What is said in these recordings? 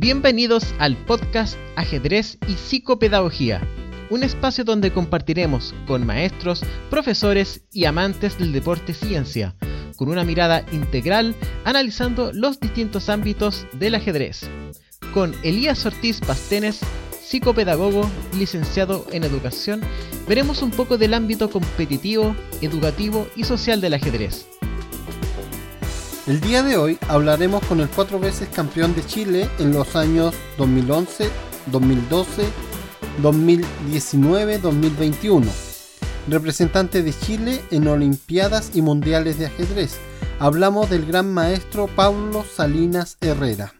Bienvenidos al podcast Ajedrez y Psicopedagogía, un espacio donde compartiremos con maestros, profesores y amantes del deporte ciencia, con una mirada integral analizando los distintos ámbitos del ajedrez. Con Elías Ortiz Pastenes, psicopedagogo, licenciado en educación, veremos un poco del ámbito competitivo, educativo y social del ajedrez. El día de hoy hablaremos con el cuatro veces campeón de Chile en los años 2011, 2012, 2019, 2021. Representante de Chile en Olimpiadas y Mundiales de Ajedrez. Hablamos del gran maestro Pablo Salinas Herrera.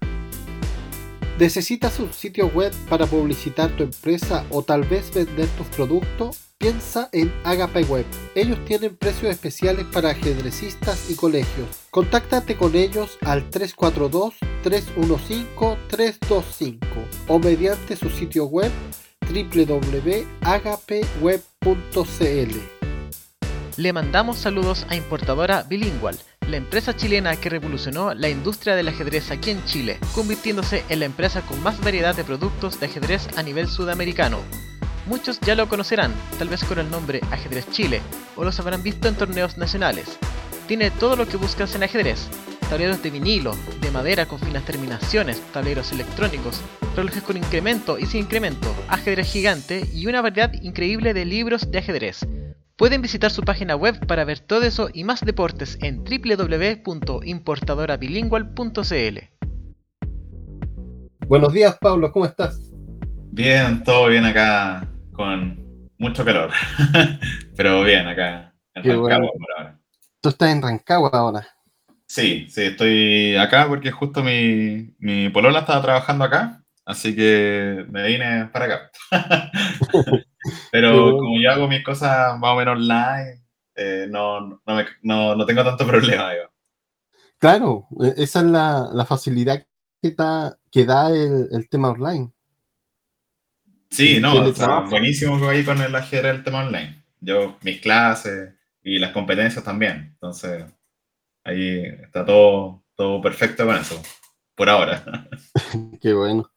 ¿Necesitas un sitio web para publicitar tu empresa o tal vez vender tus productos? Piensa en Agape Web. Ellos tienen precios especiales para ajedrecistas y colegios. Contáctate con ellos al 342-315-325 o mediante su sitio web www.agapeweb.cl. Le mandamos saludos a Importadora Bilingual, la empresa chilena que revolucionó la industria del ajedrez aquí en Chile, convirtiéndose en la empresa con más variedad de productos de ajedrez a nivel sudamericano. Muchos ya lo conocerán, tal vez con el nombre Ajedrez Chile, o los habrán visto en torneos nacionales. Tiene todo lo que buscas en ajedrez, tableros de vinilo, de madera con finas terminaciones, tableros electrónicos, relojes con incremento y sin incremento, ajedrez gigante y una variedad increíble de libros de ajedrez. Pueden visitar su página web para ver todo eso y más deportes en www.importadorabilingual.cl. Buenos días, Pablo, ¿cómo estás? Bien, todo bien acá con mucho calor. Pero bien, acá en Rancagua por ahora. ¿Tú estás en Rancagua ahora? Sí, sí, estoy acá porque justo mi, mi polola estaba trabajando acá, así que me vine para acá. Pero como yo hago mis cosas más o menos online, eh, no, no, me, no, no, tengo tanto problema. Digo. Claro, e, esa es la, la facilidad que da, que da el, el tema online. Sí, no, está buenísimo ahí con el ajedrez el tema online. Yo, mis clases y las competencias también. Entonces, ahí está todo, todo perfecto con eso, por ahora. Qué bueno.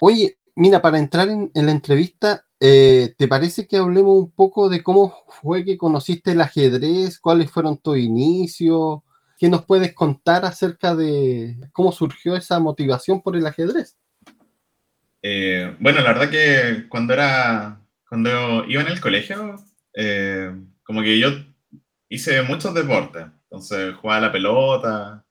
Oye, mira, para entrar en, la entrevista, eh, ¿te parece que hablemos un poco de cómo fue que conociste el ajedrez? ¿Cuáles fueron tus inicios? ¿Qué nos puedes contar acerca de cómo surgió esa motivación por el ajedrez? Eh, bueno, la verdad que cuando era, cuando iba en el colegio, eh, como que yo hice muchos deportes. Entonces jugaba la pelota,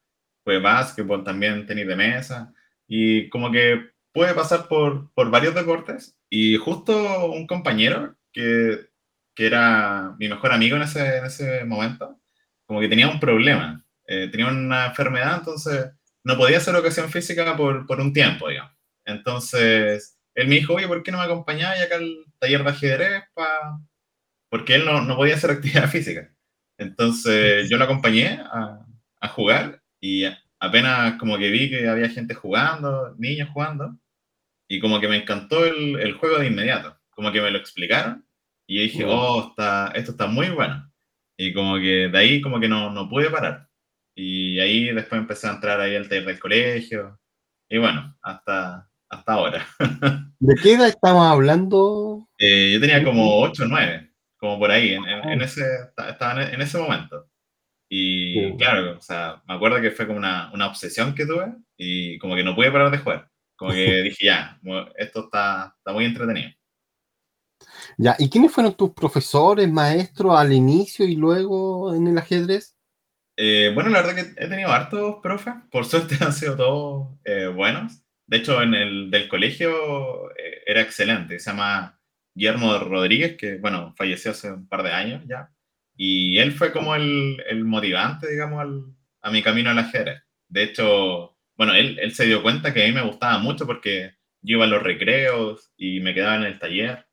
jugué básquetbol, también tenis de mesa. Y como que pude pasar por, por varios deportes. Y justo un compañero que, que era mi mejor amigo en ese, en ese momento, como que tenía un problema. Eh, tenía una enfermedad, entonces no podía hacer educación física por, por un tiempo, digamos. Entonces, él me dijo, oye, ¿por qué no me acompañáis acá al taller de ajedrez? Pa... Porque él no, no, podía hacer actividad física. Entonces, yo lo acompañé a, a, jugar y apenas como que vi que había gente jugando, niños jugando, y como que me encantó el, el juego de inmediato. Como que me lo explicaron y dije, oh, está, esto está muy bueno. Y como que de ahí como que no, no pude parar. Y ahí después empecé a entrar ahí al taller del colegio. Y bueno, hasta, hasta ahora. ¿De qué edad estamos hablando? Eh, yo tenía como 8 o 9, como por ahí, en, en, ese, estaba en, ese momento. Y claro, o sea, me acuerdo que fue como una, una, obsesión que tuve y como que no pude parar de jugar. Como que dije, ya, esto está, está muy entretenido. Ya, ¿y quiénes fueron tus profesores, maestros al inicio y luego en el ajedrez? Eh, bueno, la verdad que he tenido hartos profes, por suerte han sido todos eh, buenos. De hecho, en el del colegio eh, era excelente. Se llama Guillermo Rodríguez, que, bueno, falleció hace un par de años ya. Y él fue como el, el motivante, digamos, al, a mi camino al ajedrez. De hecho, bueno, él, él se dio cuenta que a mí me gustaba mucho porque yo iba a los recreos y me quedaba en el taller.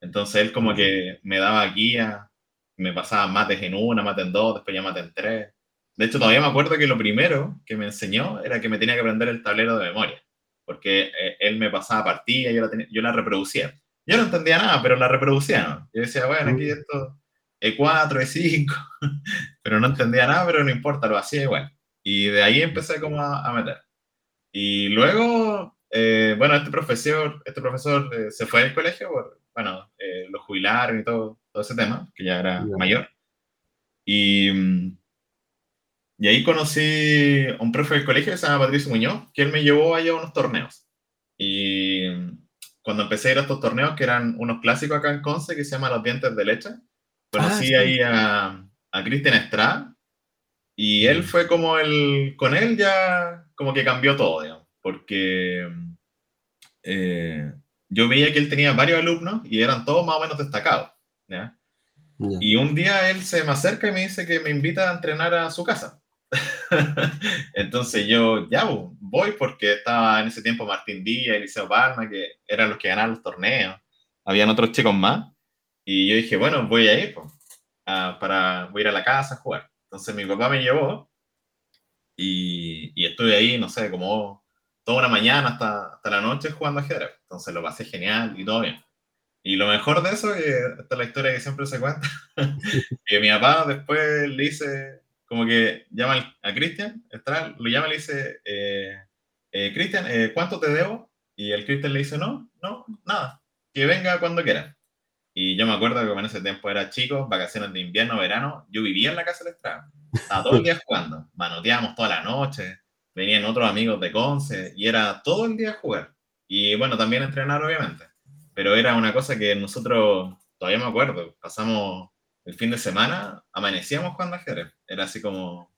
Entonces él como que me daba guía, me pasaba mates en una, mates en dos, después ya mates en tres. De hecho, todavía me acuerdo que lo primero que me enseñó era que me tenía que aprender el tablero de memoria porque eh, él me pasaba partida, yo la, yo la reproducía. Yo no entendía nada, pero la reproducía. Yo decía, bueno, aquí mm. esto E4, E5, pero no entendía nada, pero no importa, lo hacía igual. Y de ahí empecé como a, meter. Y luego, eh, bueno, este profesor, este profesor eh, se fue del colegio, bueno, eh, lo jubilaron y todo, todo ese tema, que ya era mayor. Y, y ahí conocí a un profe del colegio que se llama Patricio Muñoz, que él me llevó allá a unos torneos. Y cuando empecé a ir a estos torneos, que eran unos clásicos acá en Conce, que se llaman Los Dientes de Leche, conocí ah, ahí a, a Cristian Estrada, y él fue como el, con él ya como que cambió todo, digamos porque eh, yo veía que él tenía varios alumnos y eran todos más o menos destacados. Y un día él se me acerca y me dice que me invita a entrenar a su casa. Entonces yo ya voy porque estaba en ese tiempo Martín Díaz, Eliseo Palma, que eran los que ganaban los torneos. Habían otros chicos más. Y yo dije, bueno, voy a ir, para, voy a ir a la casa a jugar. Entonces mi papá me llevó y, y estuve ahí, no sé, como toda una mañana hasta, hasta la noche jugando ajedrez. Entonces lo pasé genial y todo bien. Y lo mejor de eso, que esta es la historia que siempre se cuenta, que mi papá después le dice, como que llama a Cristian, lo llama y le dice, eh, eh, Cristian, eh, ¿cuánto te debo? Y el Cristian le dice, no, no, nada, que venga cuando quiera. Y yo me acuerdo que en ese tiempo era chico, vacaciones de invierno, verano, yo vivía en la casa del Estrada, estaba todo el día jugando, manoteábamos toda la noche, venían otros amigos de Conce y era todo el día jugar. Y bueno, también entrenar, obviamente. Pero era una cosa que nosotros, todavía me acuerdo, pasamos el fin de semana, amanecíamos jugando ajedrez. Era así como,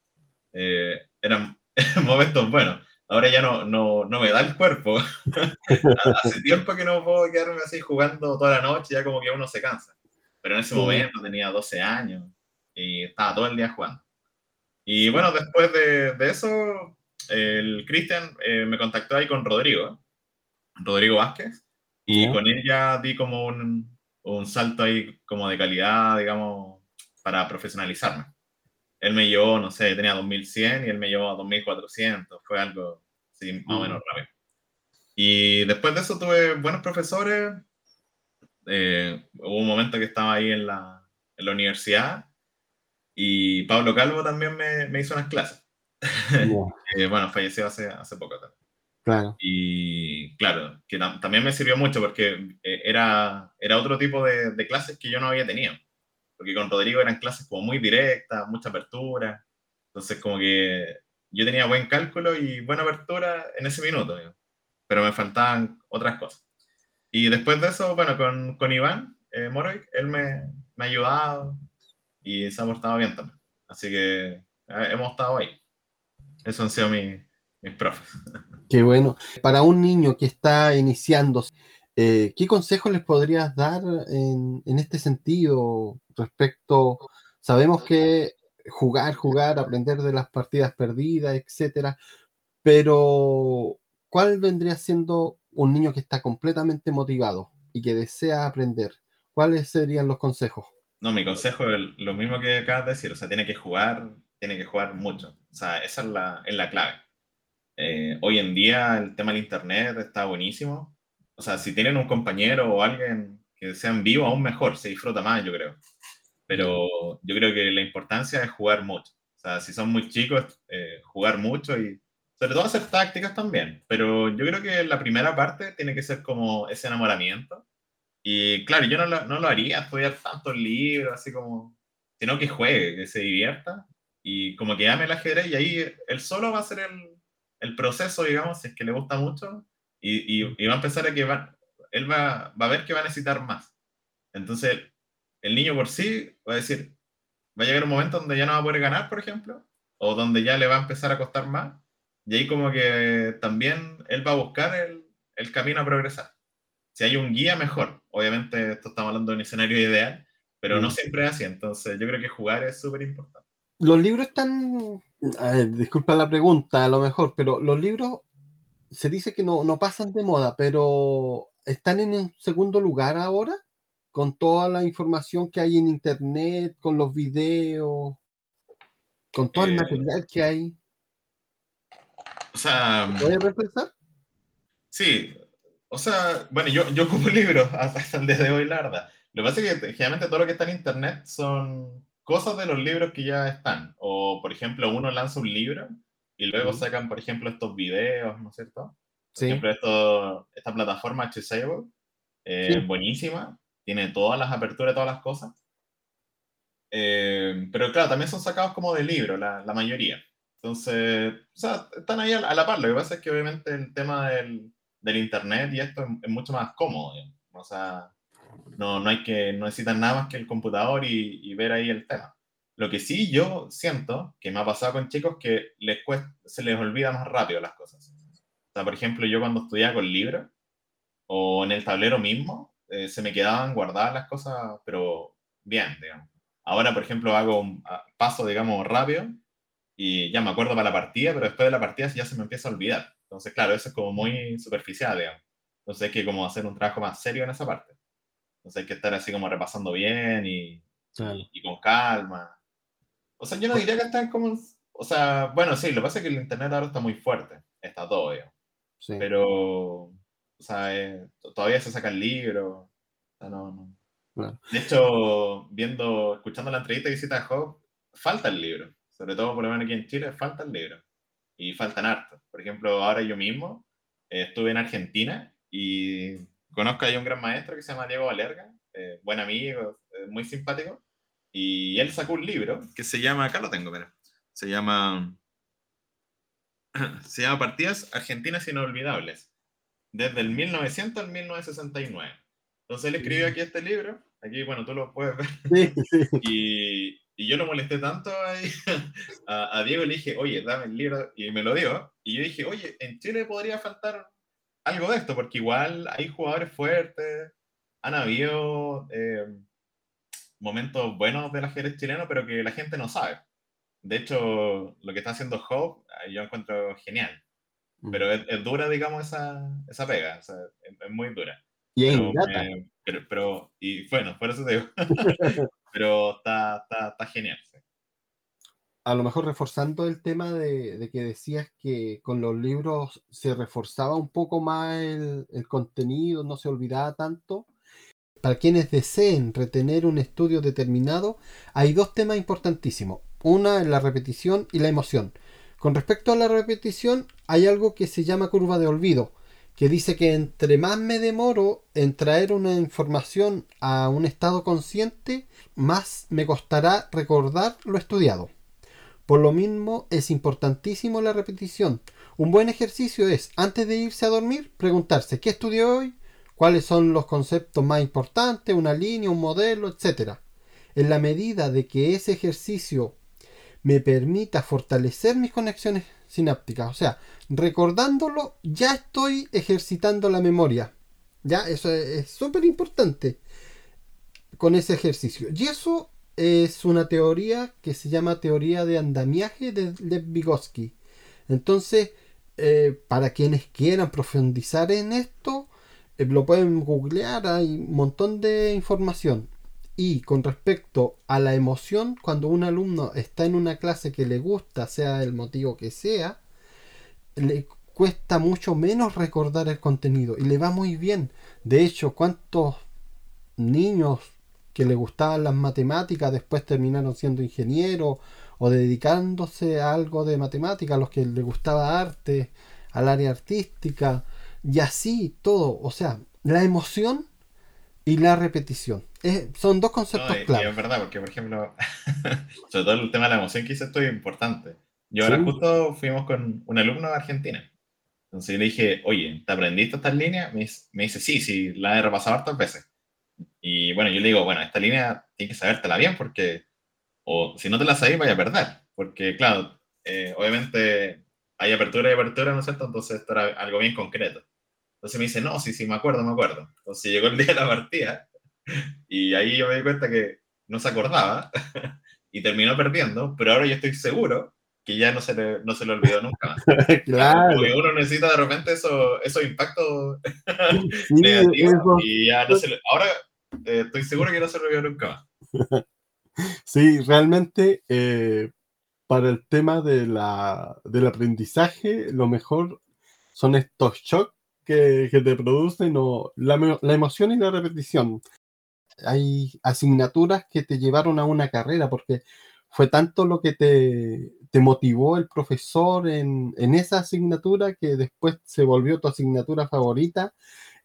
eh, eran momentos buenos. Ahora ya no, no, no me da el cuerpo. Hace tiempo que no puedo quedarme así jugando toda la noche, ya como que uno se cansa. Pero en ese momento tenía 12 años y estaba todo el día jugando. Y bueno, después de, de eso, el Cristian eh, me contactó ahí con Rodrigo, Rodrigo Vázquez, y con él ya di como un, un, salto ahí como de calidad, digamos, para profesionalizarme. Él me llevó, no sé, tenía 2100 y él me llevó a 2400, fue algo sí, más o menos rápido. Y después de eso tuve buenos profesores. Eh, hubo un momento que estaba ahí en la, en la universidad y Pablo Calvo también me, me hizo unas clases. Eh, bueno, falleció hace, hace poco también. Claro. Y claro, que también me sirvió mucho porque eh, era, era otro tipo de, de, clases que yo no había tenido. Porque con Rodrigo eran clases como muy directas, mucha apertura. Entonces, como que yo tenía buen cálculo y buena apertura en ese minuto, pero me faltaban otras cosas. Y después de eso, bueno, con, con Iván eh, Moroy, él me, me ha ayudado y se ha portado bien también. Así que eh, hemos estado ahí. Eso han sido mis, profes. Qué bueno. Para un niño que está iniciando, eh, ¿qué consejos les podrías dar en, este sentido respecto? Sabemos que jugar, jugar, aprender de las partidas perdidas, etcétera, pero ¿cuál vendría siendo un niño que está completamente motivado y que desea aprender? ¿Cuáles serían los consejos? No, mi consejo es lo mismo que acabas de decir, o sea, tiene que jugar, tiene que jugar mucho. O sea, esa es la, es la clave. Eh, hoy en día el tema del Internet está buenísimo. O sea, si tienen un compañero o alguien que sea en vivo, aún mejor, se disfruta más, yo creo. Pero yo creo que la importancia es jugar mucho. O sea, si son muy chicos, eh, jugar mucho y sobre todo hacer tácticas también. Pero yo creo que la primera parte tiene que ser como ese enamoramiento. Y claro, yo no lo, no lo haría, estudiar tantos libros, así como, sino que juegue, que se divierta y como que ame el ajedrez y ahí él solo va a hacer el, el proceso, digamos, si es que le gusta mucho y, y, va a empezar a que va, él va, va, a ver que va a necesitar más. Entonces, el niño por sí va a decir, va a llegar un momento donde ya no va a poder ganar, por ejemplo, o donde ya le va a empezar a costar más, y ahí como que también él va a buscar el, el camino a progresar. Si hay un guía, mejor. Obviamente, esto estamos hablando de un escenario ideal, pero no mm. siempre es así. Entonces, yo creo que jugar es súper importante los libros están, disculpa la pregunta a lo mejor, pero los libros se dice que no, pasan de moda, pero están en un segundo lugar ahora, con toda la información que hay en internet, con los videos, con todo el eh, material que hay. O sea, ¿Puedes reflexionar? Sí, o sea, bueno, yo, yo como libro hasta el día de hoy, la verdad. Lo que pasa es que generalmente todo lo que está en internet son cosas de los libros que ya están. O, por ejemplo, uno lanza un libro y luego sacan, por ejemplo, estos videos, ¿no es cierto? Por ejemplo, esto, esta plataforma Chisable es buenísima, tiene todas las aperturas, todas las cosas. Eh, pero claro, también son sacados como de libro, la, la mayoría. Entonces, o sea, están ahí a la par. Lo que pasa es que obviamente el tema del, del Internet y esto es, mucho más cómodo. O sea, no, no, hay que, no necesitan nada más que el computador y, y, ver ahí el tema. Lo que sí yo siento que me ha pasado con chicos que les se les olvida más rápido las cosas. O sea, por ejemplo, yo cuando estudiaba con libros o en el tablero mismo, eh, se me quedaban guardadas las cosas, pero bien, digamos. Ahora, por ejemplo, hago un paso, digamos, rápido y ya me acuerdo para la partida, pero después de la partida ya se me empieza a olvidar. Entonces, claro, eso es como muy superficial, digamos. Entonces hay que como hacer un trabajo más serio en esa parte. Entonces hay que estar así como repasando bien y, y, con calma. O sea, yo no diría que están como... O sea, bueno, sí, lo que pasa es que el Internet ahora está muy fuerte. Está todo, digamos. Sí. Pero, o sea, eh, todavía se saca el libro. O sea, no, no. De hecho, viendo, escuchando la entrevista que hiciste a Job, falta el libro sobre todo por lo menos aquí en Chile, faltan libros y faltan hartos. Por ejemplo, ahora yo mismo eh, estuve en Argentina y conozco ahí un gran maestro que se llama Diego Valerga, eh, buen amigo, eh, muy simpático, y él sacó un libro que se llama, acá lo tengo, se llama, se llama Partidas Argentinas Inolvidables, desde el 1900 al 1969. Entonces él escribió aquí este libro, aquí, bueno, tú lo puedes ver, y, y yo lo molesté tanto a, a, Diego le dije, oye, dame el libro, y me lo dio. Y yo dije, oye, en Chile podría faltar algo de esto, porque igual hay jugadores fuertes, han habido eh, momentos buenos del ajedrez chileno, pero que la gente no sabe. De hecho, lo que está haciendo Hope, yo encuentro genial. Mm. Pero es, dura, digamos, esa, esa pega. O sea, es, muy dura. Y pero, pero, y bueno, por eso te digo. pero está, está, genial. A lo mejor reforzando el tema de, que decías que con los libros se reforzaba un poco más el, el contenido, no se olvidaba tanto. Para quienes deseen retener un estudio determinado, hay dos temas importantísimos. Una es la repetición y la emoción. Con respecto a la repetición, hay algo que se llama curva de olvido que dice que entre más me demoro en traer una información a un estado consciente, más me costará recordar lo estudiado. Por lo mismo, es importantísimo la repetición. Un buen ejercicio es, antes de irse a dormir, preguntarse qué estudié hoy, cuáles son los conceptos más importantes, una línea, un modelo, etc. En la medida de que ese ejercicio me permita fortalecer mis conexiones sinápticas, o sea, recordándolo, ya estoy ejercitando la memoria. Ya, eso es súper importante con ese ejercicio. Y eso es una teoría que se llama teoría de andamiaje de Lev Vygotsky. Entonces, eh, para quienes quieran profundizar en esto, eh, lo pueden googlear, hay un montón de información. Y con respecto a la emoción, cuando un alumno está en una clase que le gusta, sea el motivo que sea, le cuesta mucho menos recordar el contenido y le va muy bien. De hecho, ¿cuántos niños que le gustaban las matemáticas después terminaron siendo ingenieros o dedicándose a algo de matemática, a los que les gustaba arte, al área artística y así todo? O sea, la emoción y la repetición. son dos conceptos claros. es verdad, porque por ejemplo, sobre todo el tema de la emoción que hice esto es importante. Yo ahora justo fuimos con un alumno de Argentina. Entonces le dije, oye, ¿te aprendiste estas líneas? Me, me dice, sí, sí, la he repasado hartas veces. Y bueno, yo le digo, bueno, esta línea tienes que sabértela bien porque, o si no te la sabes, vaya a perder. Porque, claro, eh, obviamente hay apertura y apertura, ¿no es cierto? Entonces esto era algo bien concreto. Entonces me dice, no, sí, sí, me acuerdo, me acuerdo. Entonces llegó el día de la partida y ahí yo me di cuenta que no se acordaba y terminó perdiendo, pero ahora yo estoy seguro que ya no se le, no se le olvidó nunca más. claro. Porque uno necesita de repente esos eso impactos negativos y ya no se le, ahora eh, estoy seguro que no se le olvidó nunca más. Sí, realmente eh, para el tema de la, del aprendizaje, lo mejor son estos shocks que, que te producen o la, la emoción y la repetición. Hay asignaturas que te llevaron a una carrera porque fue tanto lo que te, te motivó el profesor en, en, esa asignatura que después se volvió tu asignatura favorita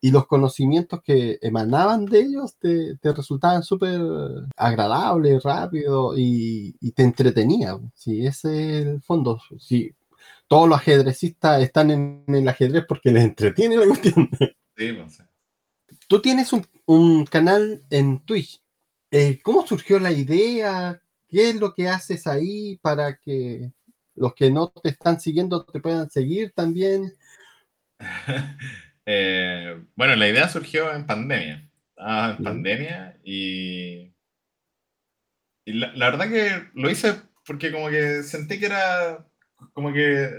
y los conocimientos que emanaban de ellos te, te resultaban súper agradables, rápidos y, y, te entretenía. Sí, ese es el fondo. Sí, todos los ajedrecistas están en, el ajedrez porque les entretiene la cuestión. Sí, no sé. Tú tienes un, un, canal en Twitch. Eh, ¿Cómo surgió la idea? ¿Qué es lo que haces ahí para que los que no te están siguiendo te puedan seguir también? eh, bueno, la idea surgió en pandemia. en pandemia y, y la, la, verdad que lo hice porque como que sentí que era como que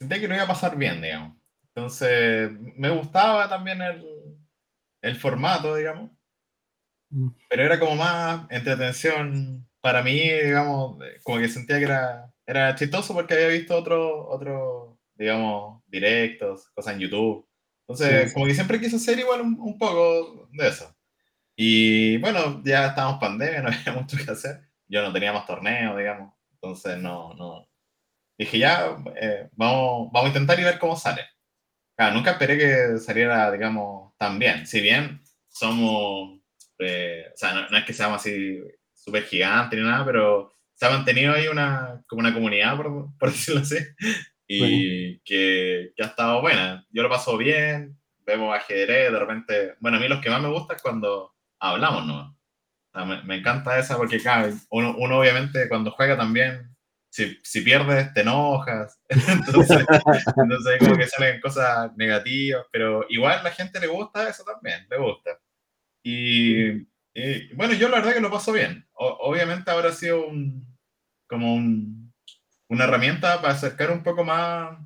sentí que no iba a pasar bien, digamos. Entonces, me gustaba también el, el formato, digamos. Mm. Pero era como más entretención para mí, digamos, como que sentía que era, era chistoso porque había visto otros, otro, digamos, directos, cosas en YouTube. Entonces, como que siempre quise hacer igual un, un, poco de eso. Y bueno, ya estábamos pandemia, no había mucho que hacer. Yo no tenía más torneos, digamos. Entonces, no, no, dije, ya, eh, vamos, vamos a intentar y ver cómo sale. Claro, nunca esperé que saliera, digamos, tan bien. Si bien somos, eh, o sea, no, es que seamos así súper gigantes ni nada, pero se ha mantenido ahí una, como una comunidad, por, por decirlo así, y que, que, ha estado buena. Yo lo paso bien, vemos ajedrez, de repente, bueno, a mí los que más me gusta es cuando hablamos, ¿no? Me, me, encanta esa porque, uno, uno obviamente cuando juega también si, si, pierdes, te enojas. entonces, entonces, como que salen cosas negativas, pero igual la gente le gusta eso también, le gusta. Y, y bueno, yo la verdad que lo paso bien. Obviamente ahora ha sido un, como un, una herramienta para acercar un poco más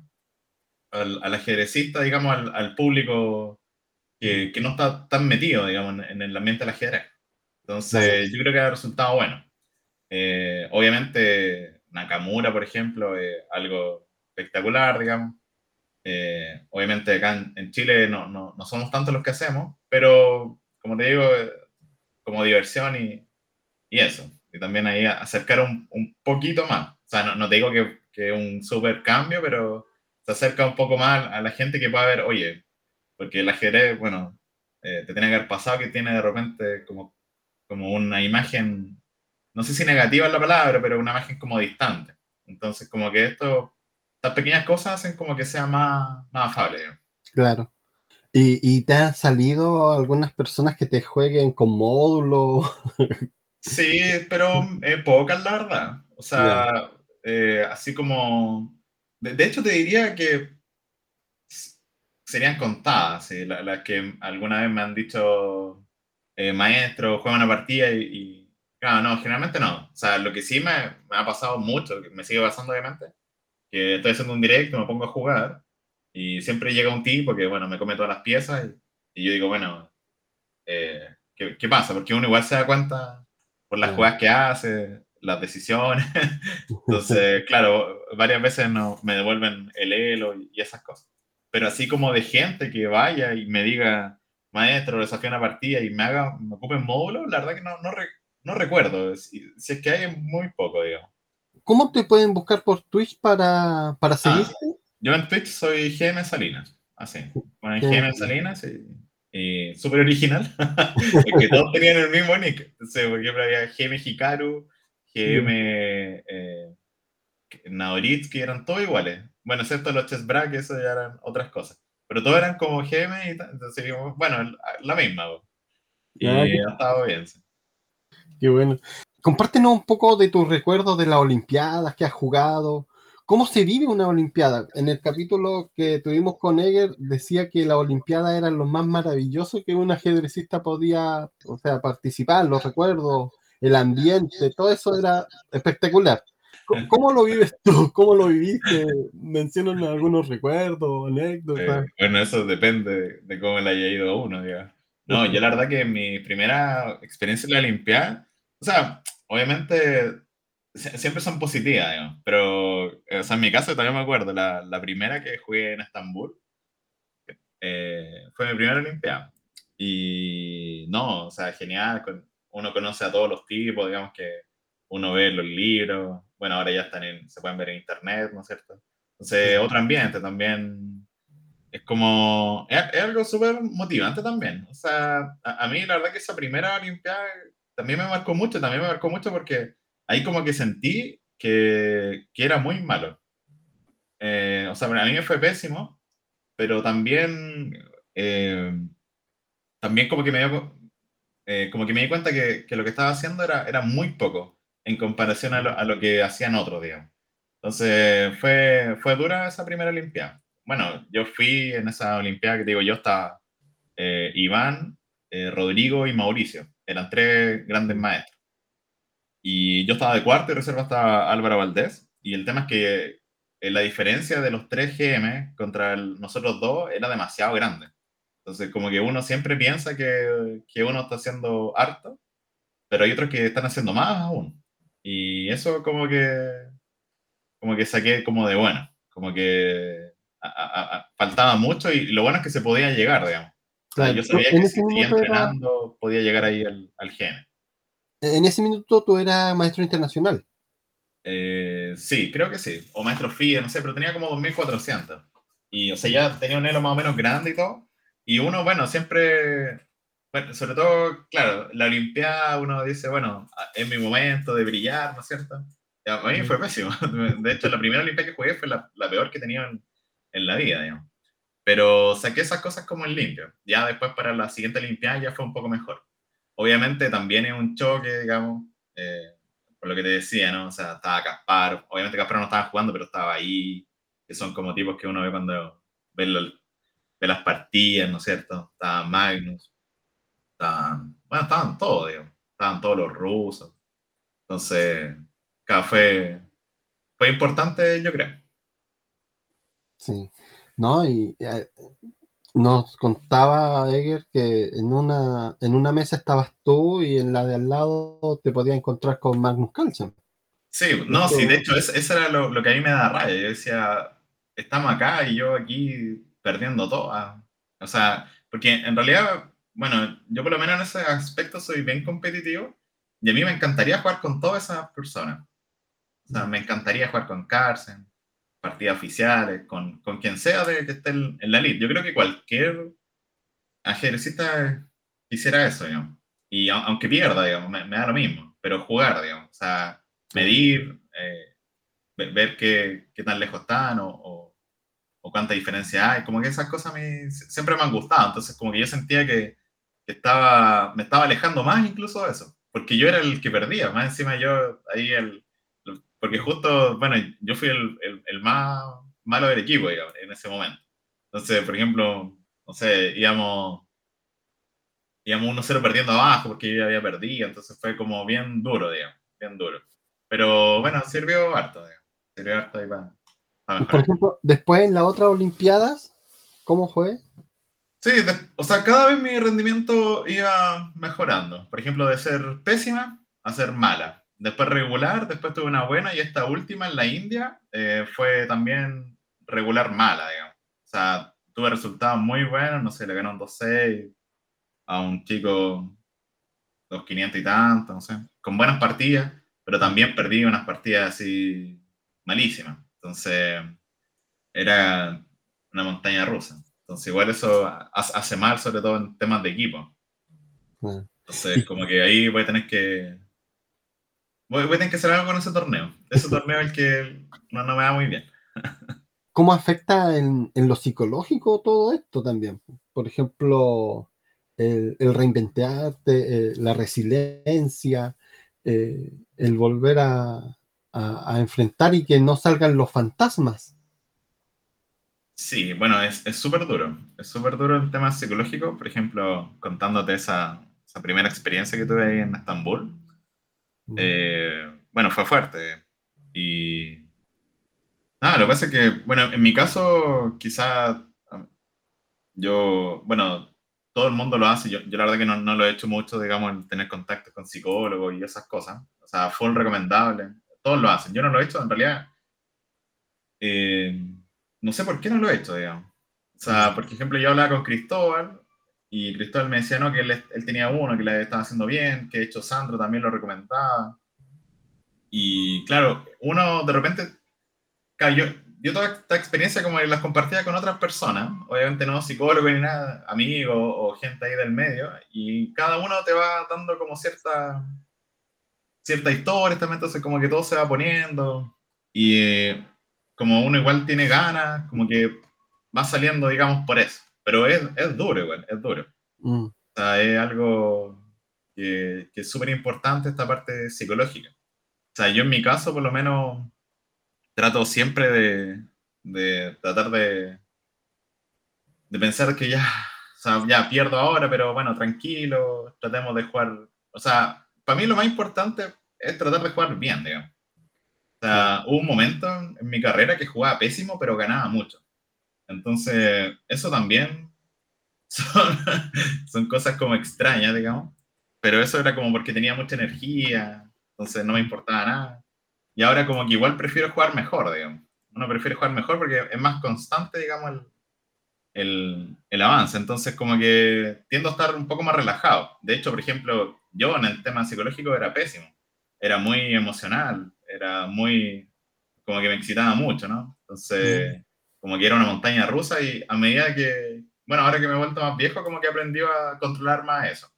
al, al ajedrecista, digamos, al, al público que, que, no está tan metido, digamos, en, en el ambiente del ajedrez. Entonces, yo creo que ha resultado bueno. Eh, obviamente, Nakamura, por ejemplo, es algo espectacular, digamos. Eh, obviamente acá en, Chile no, no, no, somos tantos los que hacemos, pero como te digo, eh, como diversión y, y, eso. Y también ahí acercar un, un poquito más. O sea, no, no te digo que, que un super cambio, pero se acerca un poco más a la gente que pueda ver, oye, porque el ajedrez, bueno, eh, te tiene que haber pasado que tiene de repente como, como una imagen no sé si negativa es la palabra, pero una imagen como distante. Entonces, como que esto, estas pequeñas cosas hacen como que sea más, más afable. Claro. ¿Y, ¿Y, te han salido algunas personas que te jueguen con módulo? Sí, pero eh, pocas, la verdad. O sea, eh, así como... De, de, hecho, te diría que serían contadas, las la que alguna vez me han dicho, eh, maestro, juega una partida y, y Claro, no, generalmente no. O sea, lo que sí me, me, ha pasado mucho, me sigue pasando obviamente, que estoy haciendo un directo, me pongo a jugar y siempre llega un tipo que, bueno, me come todas las piezas y, y yo digo, bueno, eh, ¿qué, ¿qué, pasa? Porque uno igual se da cuenta por las jugadas que hace, las decisiones. Entonces, claro, varias veces no, me devuelven el elo y, y, esas cosas. Pero así como de gente que vaya y me diga, maestro, desafío una partida y me haga, me ocupe módulo, la verdad que no, no, no recuerdo, si, si, es que hay muy poco, digamos. ¿Cómo te pueden buscar por Twitch para, para seguirte? Ah, yo en Twitch soy GM Salinas, así. Ponen GM Salinas y, y súper original, porque todos tenían el mismo nick. Entonces, por ejemplo, había GM Hikaru, GM eh, eran todos iguales. Bueno, excepto los Chess Bra, que eso ya eran otras cosas. Pero todos eran como GM y Entonces, bueno, la misma. Y ha estado bien. Sí. Qué bueno. Compártenos un poco de tus recuerdos de las Olimpiadas que has jugado. ¿Cómo se vive una Olimpiada? En el capítulo que tuvimos con Eger decía que las Olimpiadas eran lo más maravilloso que un ajedrecista podía, o sea, participar, los recuerdos, el ambiente, todo eso era espectacular. ¿Cómo, lo vives tú? ¿Cómo lo viviste? Mencionan algunos recuerdos, anécdotas. Eh, bueno, eso depende de cómo le haya ido a uno, digamos. No, yo la verdad que mi primera experiencia en la Olimpiada, o sea, obviamente siempre son positivas, digamos, pero, o sea, en mi caso también me acuerdo, la, la primera que jugué en Estambul eh, fue mi primera Olimpiada. Y no, o sea, genial, uno conoce a todos los tipos, digamos que uno ve los libros, bueno, ahora ya están en, se pueden ver en internet, ¿no es cierto? Entonces, otro ambiente también. Es como, es, algo súper motivante también. O sea, a, mí la verdad que esa primera Olimpiada también me marcó mucho, también me marcó mucho porque ahí como que sentí que, que era muy malo. Eh, o sea, a mí me fue pésimo, pero también, eh, también como que me dio, eh, como que me di cuenta que, que, lo que estaba haciendo era, era muy poco en comparación a lo, a lo que hacían otros, digamos. Entonces, fue, fue dura esa primera Olimpiada. Bueno, yo fui en esa Olimpiada que digo, yo estaba Iván, Rodrigo y Mauricio. Eran tres grandes maestros. Y yo estaba de cuarto y reserva estaba Álvaro Valdés. Y el tema es que eh, la diferencia de los 3 GM contra nosotros dos era demasiado grande. Entonces, como que uno siempre piensa que, que, uno está haciendo harto, pero hay otros que están haciendo más aún. Y eso como que, como que saqué como de bueno, como que faltaba mucho y lo bueno es que se podía llegar, digamos. yo sabía que si seguía entrenando podía llegar ahí al, al. En ese minuto tú eras maestro internacional. Eh, sí, creo que sí. O maestro FIE, no sé, pero tenía como 2.400. Y, o sea, ya tenía un elo más o menos grande y todo. Y uno, bueno, siempre, bueno, sobre todo, claro, la Olimpiada, uno dice, bueno, es mi momento de brillar, ¿no es cierto? A mí fue pésimo. De hecho, la primera Olimpiada que jugué fue la, la peor que tenía en, en, la vida, digamos. Pero saqué esas cosas como en limpio. Ya después para la siguiente Olimpiada ya fue un poco mejor. Obviamente también es un choque, digamos. Eh, por lo que te decía, ¿no? O sea, estaba Caspar, obviamente Caspar no estaba jugando, pero estaba ahí, que son como tipos que uno ve cuando ve, ve las partidas, ¿no es cierto? Estaba Magnus, estaban, bueno, estaban todos, digamos, estaban todos los rusos. Entonces, cada fue, importante, yo creo. Sí, no, y eh, nos contaba Eger que en una, en una mesa estabas tú y en la de al lado te podías encontrar con Magnus Carlsen. Sí, no, sí, de hecho, eso, era lo, lo, que a mí me da rabia. Yo decía, estamos acá y yo aquí perdiendo todo. Ah". O sea, porque en realidad, bueno, yo por lo menos en ese aspecto soy bien competitivo y a mí me encantaría jugar con todas esas personas. O sea, me encantaría jugar con Carlsen, partidas oficiales, con, con quien sea de que esté en, la elite. Yo creo que cualquier ajedrecista quisiera eso, digamos. Y aunque pierda, digamos, me, da lo mismo, pero jugar, digamos. O sea, medir, eh, ver, qué, qué, tan lejos están o, cuánta diferencia hay. Como que esas cosas mí siempre me han gustado. Entonces, como que yo sentía que, estaba, me estaba alejando más incluso de eso. Porque yo era el que perdía. Más encima yo ahí el, porque justo, bueno, yo fui el, el, más malo del equipo, digamos, en ese momento. Entonces, por ejemplo, no sé, íbamos, íbamos 1-0 perdiendo abajo porque yo ya había perdido, entonces fue como bien duro, digamos, bien duro. Pero bueno, sirvió harto, digamos. Sirvió harto ahí para, Por ejemplo, después en las otras Olimpiadas, ¿cómo fue? Sí, o sea, cada vez mi rendimiento iba mejorando. Por ejemplo, de ser pésima a ser mala después regular, después tuve una buena y esta última en la India eh, fue también regular mala, digamos. O sea, tuve resultados muy buenos, no sé, le ganó un 2-6 a un chico 2-500 y tanto, no sé, con buenas partidas, pero también perdí unas partidas así malísimas. Entonces, era una montaña rusa. Entonces, igual eso hace mal, sobre todo en temas de equipo. Entonces, como que ahí voy a tener que Voy, a tener que hacer algo con ese torneo. Ese torneo es el que no, me va muy bien. ¿Cómo afecta en, lo psicológico todo esto también? Por ejemplo, el, reinventarte, eh, la resiliencia, eh, el volver a, enfrentar y que no salgan los fantasmas. Sí, bueno, es súper duro. Es súper duro el tema psicológico. Por ejemplo, contándote esa, esa primera experiencia que tuve ahí en Estambul eh, bueno, fue fuerte. Y nada, lo que pasa es que, bueno, en mi caso, quizá yo, bueno, todo el mundo lo hace. Yo, yo la verdad que no, no, lo he hecho mucho, digamos, en tener contacto con psicólogos y esas cosas. O sea, full recomendable. Todos lo hacen. Yo no lo he hecho, en realidad. Eh, no sé por qué no lo he hecho, digamos. O sea, por ejemplo, yo hablaba con Cristóbal y Cristóbal me decía, no, que él, él, tenía uno, que le estaba haciendo bien, que de hecho Sandro también lo recomendaba. y claro, uno de repente, claro, yo, yo toda esta experiencia como las compartía con otras personas, obviamente no psicólogos ni nada, amigos o gente ahí del medio, y cada uno te va dando como cierta, cierta historia, también, entonces como que todo se va poniendo, y eh, como uno igual tiene ganas, como que va saliendo, digamos, por eso, pero es, es duro igual, es duro. Mm. O sea, es algo que, que es súper importante esta parte psicológica. O sea, yo en mi caso, por lo menos, trato siempre de, tratar de, de pensar que ya, o sea, ya pierdo ahora, pero bueno, tranquilo, tratemos de jugar. O sea, para mí lo más importante es tratar de jugar bien, digamos. O sea, hubo un momento en mi carrera que jugaba pésimo, pero ganaba mucho. Entonces, eso también son, son cosas como extrañas, digamos. Pero eso era como porque tenía mucha energía, entonces no me importaba nada. Y ahora como que igual prefiero jugar mejor, digamos. Uno prefiere jugar mejor porque es más constante, digamos, el, el, el, avance. Entonces como que tiendo a estar un poco más relajado. De hecho, por ejemplo, yo en el tema psicológico era pésimo. Era muy emocional, era muy... como que me excitaba mucho, ¿no? Entonces, como que era una montaña rusa y a medida que... Bueno, ahora que me he vuelto más viejo, como que aprendí a controlar más eso.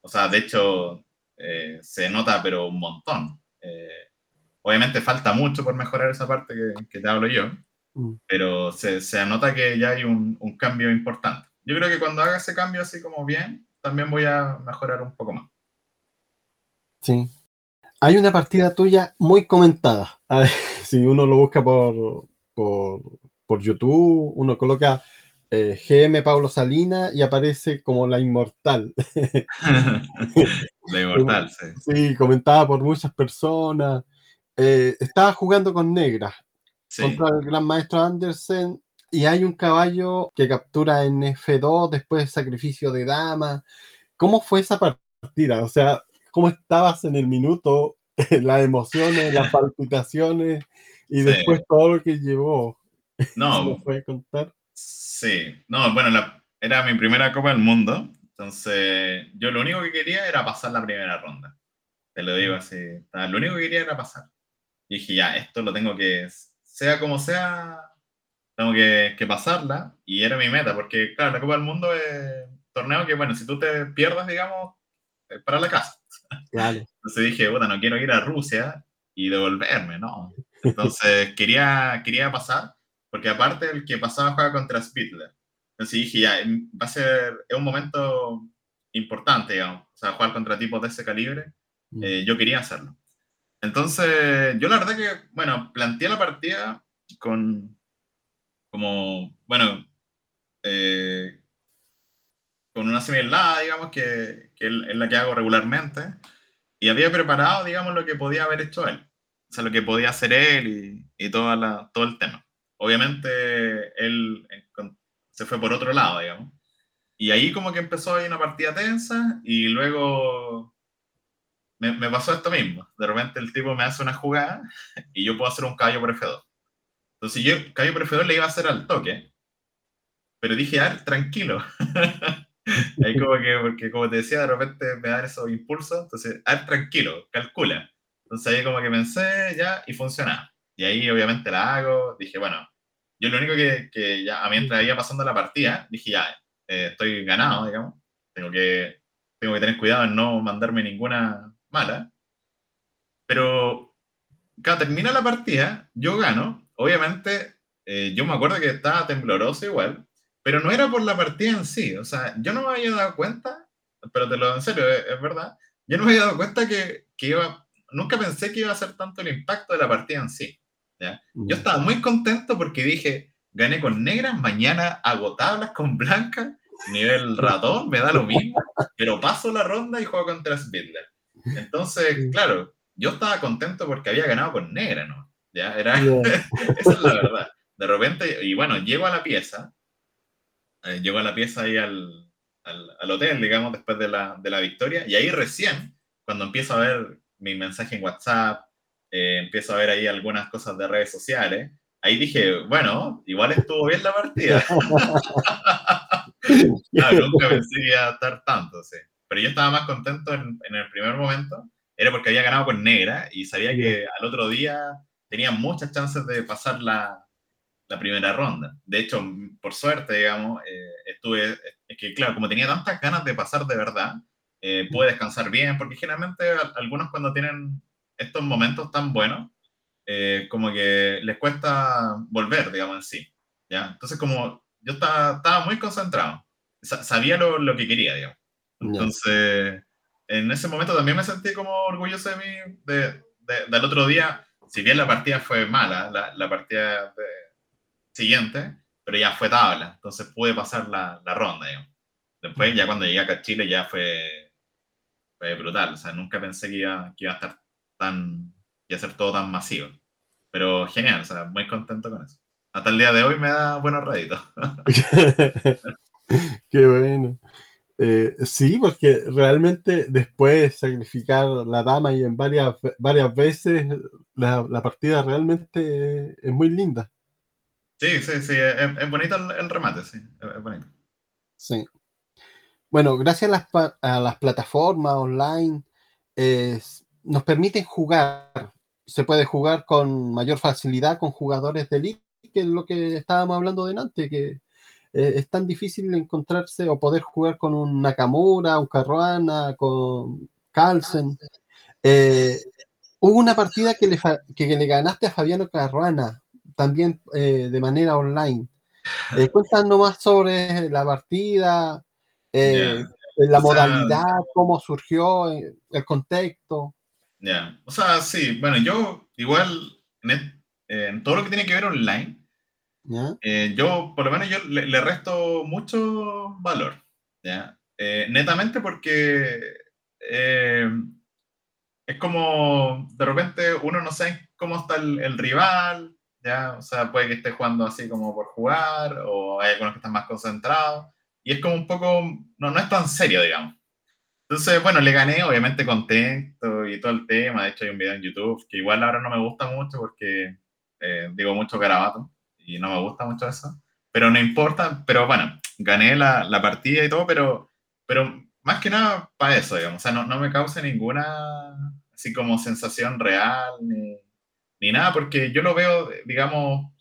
O sea, de hecho, eh, se nota, pero un montón. Eh, Obviamente falta mucho por mejorar esa parte que, te hablo yo, mm. pero se, se, anota que ya hay un, un, cambio importante. Yo creo que cuando haga ese cambio así como bien, también voy a mejorar un poco más. Sí. Hay una partida tuya muy comentada. A ver, si uno lo busca por, por, por YouTube, uno coloca eh, GM Pablo Salina y aparece como la inmortal. la inmortal, sí. Sí, comentada por muchas personas. Eh, estaba jugando con Negra contra el gran maestro Andersen y hay un caballo que captura en F2 después del sacrificio de dama. ¿Cómo fue esa partida? O sea, ¿cómo estabas en el minuto? las emociones, las palpitaciones y después todo lo que llevó. No. ¿Me puede contar? Sí, no, bueno, era mi primera Copa del Mundo, entonces yo lo único que quería era pasar la primera ronda. Te lo digo mm. así, lo único que quería era pasar. Y dije, ya, esto lo tengo que, sea como sea, tengo que, que pasarla. Y era mi meta, porque claro, la Copa del Mundo es torneo que, bueno, si tú te pierdas, digamos, es para la casa. Entonces dije, bueno, no quiero ir a Rusia y devolverme, ¿no? Entonces quería, quería pasar, porque aparte el que pasaba juega contra Spittler. Entonces dije, ya, va a ser, es un momento importante, digamos, o sea, jugar contra tipos de ese calibre. Mm. Eh, yo quería hacerlo. Entonces, yo la verdad que, bueno, planteé la partida con, como, bueno, eh, con una similar, digamos, que, que, es la que hago regularmente, y había preparado, digamos, lo que podía haber hecho él, o sea, lo que podía hacer él y, y toda la, todo el tema. Obviamente, él eh, se fue por otro lado, digamos. Y ahí como que empezó ahí una partida tensa y luego me, pasó esto mismo. De repente el tipo me hace una jugada y yo puedo hacer un caballo por F2. Entonces yo caballo por F2 le iba a hacer al toque, pero dije, a ver, tranquilo. ahí como que, porque como te decía, de repente me dan esos impulsos, entonces, a tranquilo, calcula. Entonces ahí como que pensé ya y funcionaba. Y ahí obviamente la hago, dije, bueno, yo lo único que, que ya, mientras iba pasando la partida, dije, ya, eh, estoy ganado, digamos, tengo que, tengo que tener cuidado en no mandarme ninguna mala. Pero, cuando termina la partida, yo gano. Obviamente, eh, yo me acuerdo que estaba tembloroso igual, pero no era por la partida en sí. O sea, yo no me había dado cuenta, pero te lo digo en serio, es, verdad. Yo no me había dado cuenta que, que, iba, nunca pensé que iba a ser tanto el impacto de la partida en sí. ¿ya? Yo estaba muy contento porque dije, gané con negras, mañana hago tablas con blancas, nivel ratón, me da lo mismo, pero paso la ronda y juego contra Spidler. Entonces, claro, yo estaba contento porque había ganado con negra, ¿no? Ya, era, esa es la verdad. De repente, y bueno, llego a la pieza, eh, llego a la pieza ahí al, al, hotel, digamos, después de la, de la, victoria, y ahí recién, cuando empiezo a ver mi mensaje en WhatsApp, eh, empiezo a ver ahí algunas cosas de redes sociales, ahí dije, bueno, igual estuvo bien la partida. nunca pensé que iba a estar tanto, sí pero yo estaba más contento en, en el primer momento. era porque había ganado con negra y sabía que al otro día tenía muchas chances de pasar la, la primera ronda. De hecho, por suerte, digamos, eh, estuve, es que claro, como tenía tantas ganas de pasar de verdad, eh, pude descansar bien, porque generalmente algunos cuando tienen estos momentos tan buenos, eh, como que les cuesta volver, digamos, en sí. ¿ya? Entonces, como yo estaba, estaba muy concentrado, sabía lo, lo, que quería, digamos. Entonces, en ese momento también me sentí como orgulloso de mí, de, del otro día, si bien la partida fue mala, la, la partida siguiente, pero ya fue tabla, entonces pude pasar la, la ronda, digamos. Después, ya cuando llegué acá a Chile, ya fue, fue brutal, o sea, nunca pensé que iba, que iba a estar tan, y a ser todo tan masivo. Pero genial, o sea, muy contento con eso. Hasta el día de hoy me da buenos réditos. Qué bueno. Eh, sí, porque realmente después de sacrificar la dama y en varias, varias veces, la, la partida realmente es muy linda. Sí, sí, sí, es, bonito el, remate, sí, es, bonito. Sí. Bueno, gracias a las, a las plataformas online, nos permiten jugar. Se puede jugar con mayor facilidad con jugadores de elite, que es lo que estábamos hablando delante, que eh, es tan difícil encontrarse o poder jugar con un Nakamura, un Caruana, con Carlsen. Eh, hubo una partida que le, que le ganaste a Fabiano Caruana, también eh, de manera online. cuéntanos más sobre la partida, la modalidad, cómo surgió, el contexto. Ya, o sea, sí, bueno, yo igual en, todo lo que tiene que ver online, eh, yo, por lo menos, yo le, resto mucho valor, ¿ya? Eh, netamente porque eh, es como, de repente, uno no sabe cómo está el, rival, ¿ya? O sea, puede que esté jugando así como por jugar, o hay algunos que están más concentrados, y es como un poco, no, no es tan serio, digamos. Entonces, bueno, le gané, obviamente contento y todo el tema. De hecho, hay un video en YouTube que igual ahora no me gusta mucho porque digo mucho garabato y no me gusta mucho eso, pero no importa, pero bueno, gané la, la partida y todo, pero, pero más que nada para eso, digamos, o sea, no, no me causa ninguna, así como sensación real, ni, ni nada, porque yo lo veo, digamos,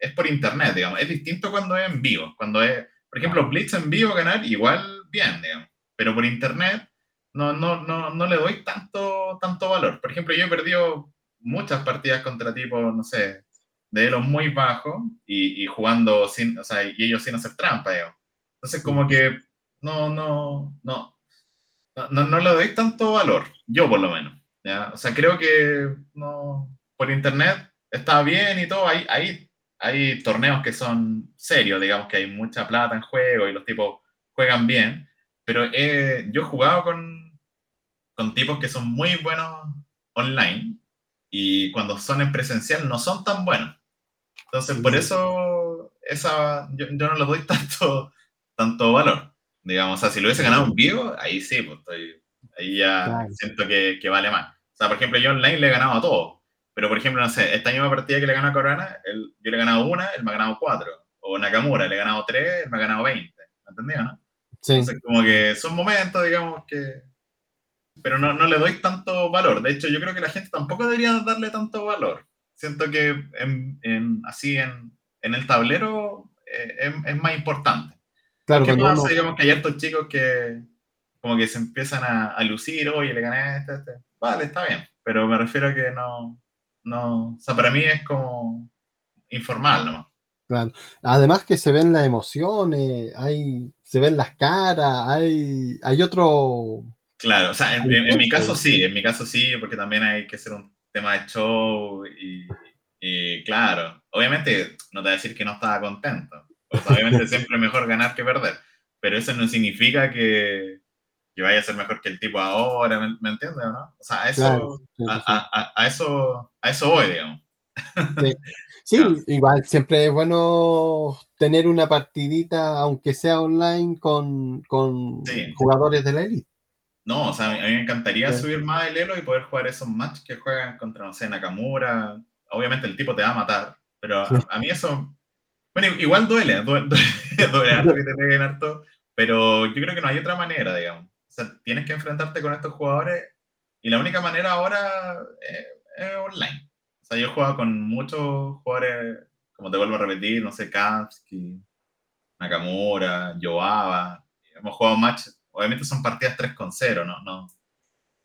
es por internet, digamos, es distinto cuando es en vivo, cuando es, por ejemplo, Blitz en vivo ganar, igual bien, digamos, pero por internet no, no, no, no le doy tanto, tanto valor. Por ejemplo, yo he perdido muchas partidas contra tipos, no sé, de los muy bajos y, y, jugando sin, o sea, y ellos sin hacer trampa, digamos. Entonces, como que no, no, no, no, no, le doy tanto valor, yo por lo menos. ¿ya? O sea, creo que no, por internet está bien y todo, hay, hay, hay torneos que son serios, digamos que hay mucha plata en juego y los tipos juegan bien, pero yo he jugado con, con tipos que son muy buenos online y cuando son en presencial no son tan buenos. Entonces, por eso esa, yo, no le doy tanto, tanto valor. Digamos, o sea, si lo hubiese ganado un vivo, ahí sí, pues estoy, ahí ya siento que, que, vale más. O sea, por ejemplo, yo online le he ganado a todos. Pero, por ejemplo, no sé, esta misma partida que le ganó a Corona, él, yo le he ganado una, él me ha ganado cuatro. O Nakamura, le he ganado tres, él me ha ganado veinte. ¿Me entendido, no? Sí. Entonces, como que son momentos, digamos, que... Pero no, no le doy tanto valor. De hecho, yo creo que la gente tampoco debería darle tanto valor siento que en, así en, en, el tablero eh, es, es, más importante. Claro, ¿Qué pasa? Digamos que hay estos chicos que como que se empiezan a, a lucir, oye, le gané este, este. Vale, está bien, pero me refiero a que no, no, o sea, para mí es como informal, ¿no? Claro. Además que se ven las emociones, hay, se ven las caras, hay, hay otro... Claro, o sea, en, en, mi caso sí, en mi caso sí, porque también hay que ser un tema de show y, claro, obviamente no te voy a decir que no estaba contento. obviamente siempre es mejor ganar que perder, pero eso no significa que, que vaya a ser mejor que el tipo ahora, ¿me, entiendes o no? O sea, a eso, a, a, eso, a eso voy, digamos. Sí. igual siempre es bueno tener una partidita, aunque sea online, con, con jugadores de la élite. No, o sea, a mí me encantaría subir más el elo y poder jugar esos matches que juegan contra, no sé, Nakamura. Obviamente el tipo te va a matar, pero a, mí eso. Bueno, igual duele, duele, duele, harto que te peguen harto, pero yo creo que no hay otra manera, digamos. O sea, tienes que enfrentarte con estos jugadores y la única manera ahora es online. O sea, yo he jugado con muchos jugadores, como te vuelvo a repetir, no sé, Kamsky, Nakamura, Yoaba. Hemos jugado match, obviamente son partidas 3 con 0, ¿no? no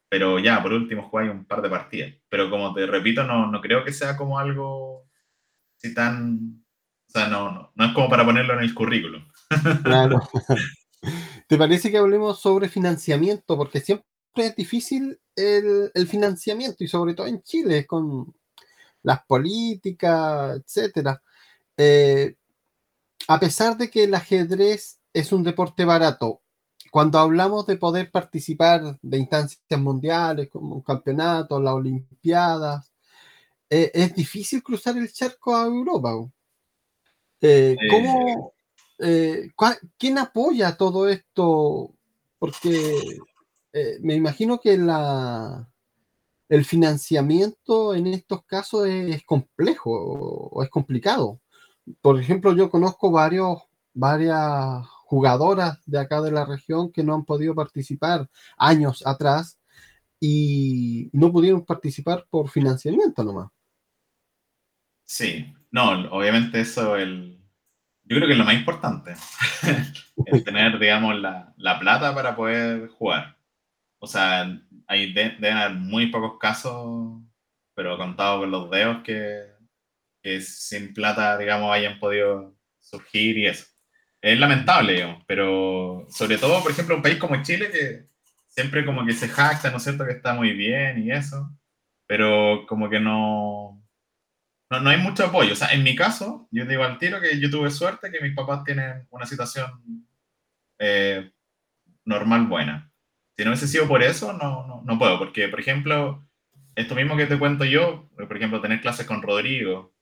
pero ya, por último, jugáis un par de partidas. Pero como te repito, no, no creo que sea como algo así tan... O sea, no, no, no es como para ponerlo en el currículum. Claro. ¿Te parece que hablemos sobre financiamiento? Porque siempre es difícil el, el financiamiento y sobre todo en Chile con las políticas, etcétera. Eh, a pesar de que el ajedrez es un deporte barato, cuando hablamos de poder participar de instancias mundiales como un campeonato, las Olimpiadas, eh, es difícil cruzar el charco a Europa. Eh, ¿cómo, eh, ¿Quién apoya todo esto? Porque me imagino que la, el financiamiento en estos casos es, complejo o, es complicado. Por ejemplo, yo conozco varias jugadoras de acá de la región que no han podido participar años atrás y no pudieron participar por financiamiento nomás. Sí, no, obviamente eso el, yo creo que es lo más importante, el tener, digamos, la, la, plata para poder jugar. O sea, hay deben haber muy pocos casos, pero contado con los dedos que, que sin plata, digamos, hayan podido surgir y eso es lamentable, digamos, pero sobre todo, por ejemplo, un país como Chile que siempre como que se jacta, ¿no es cierto?, que está muy bien y eso, pero como que no, no, no hay mucho apoyo. O sea, en mi caso, yo digo al tiro que yo tuve suerte que mis papás tienen una situación eh, normal buena. Si no hubiese sido por eso, no, no, no puedo, porque, por ejemplo, esto mismo que te cuento yo, por ejemplo, tener clases con Rodrigo,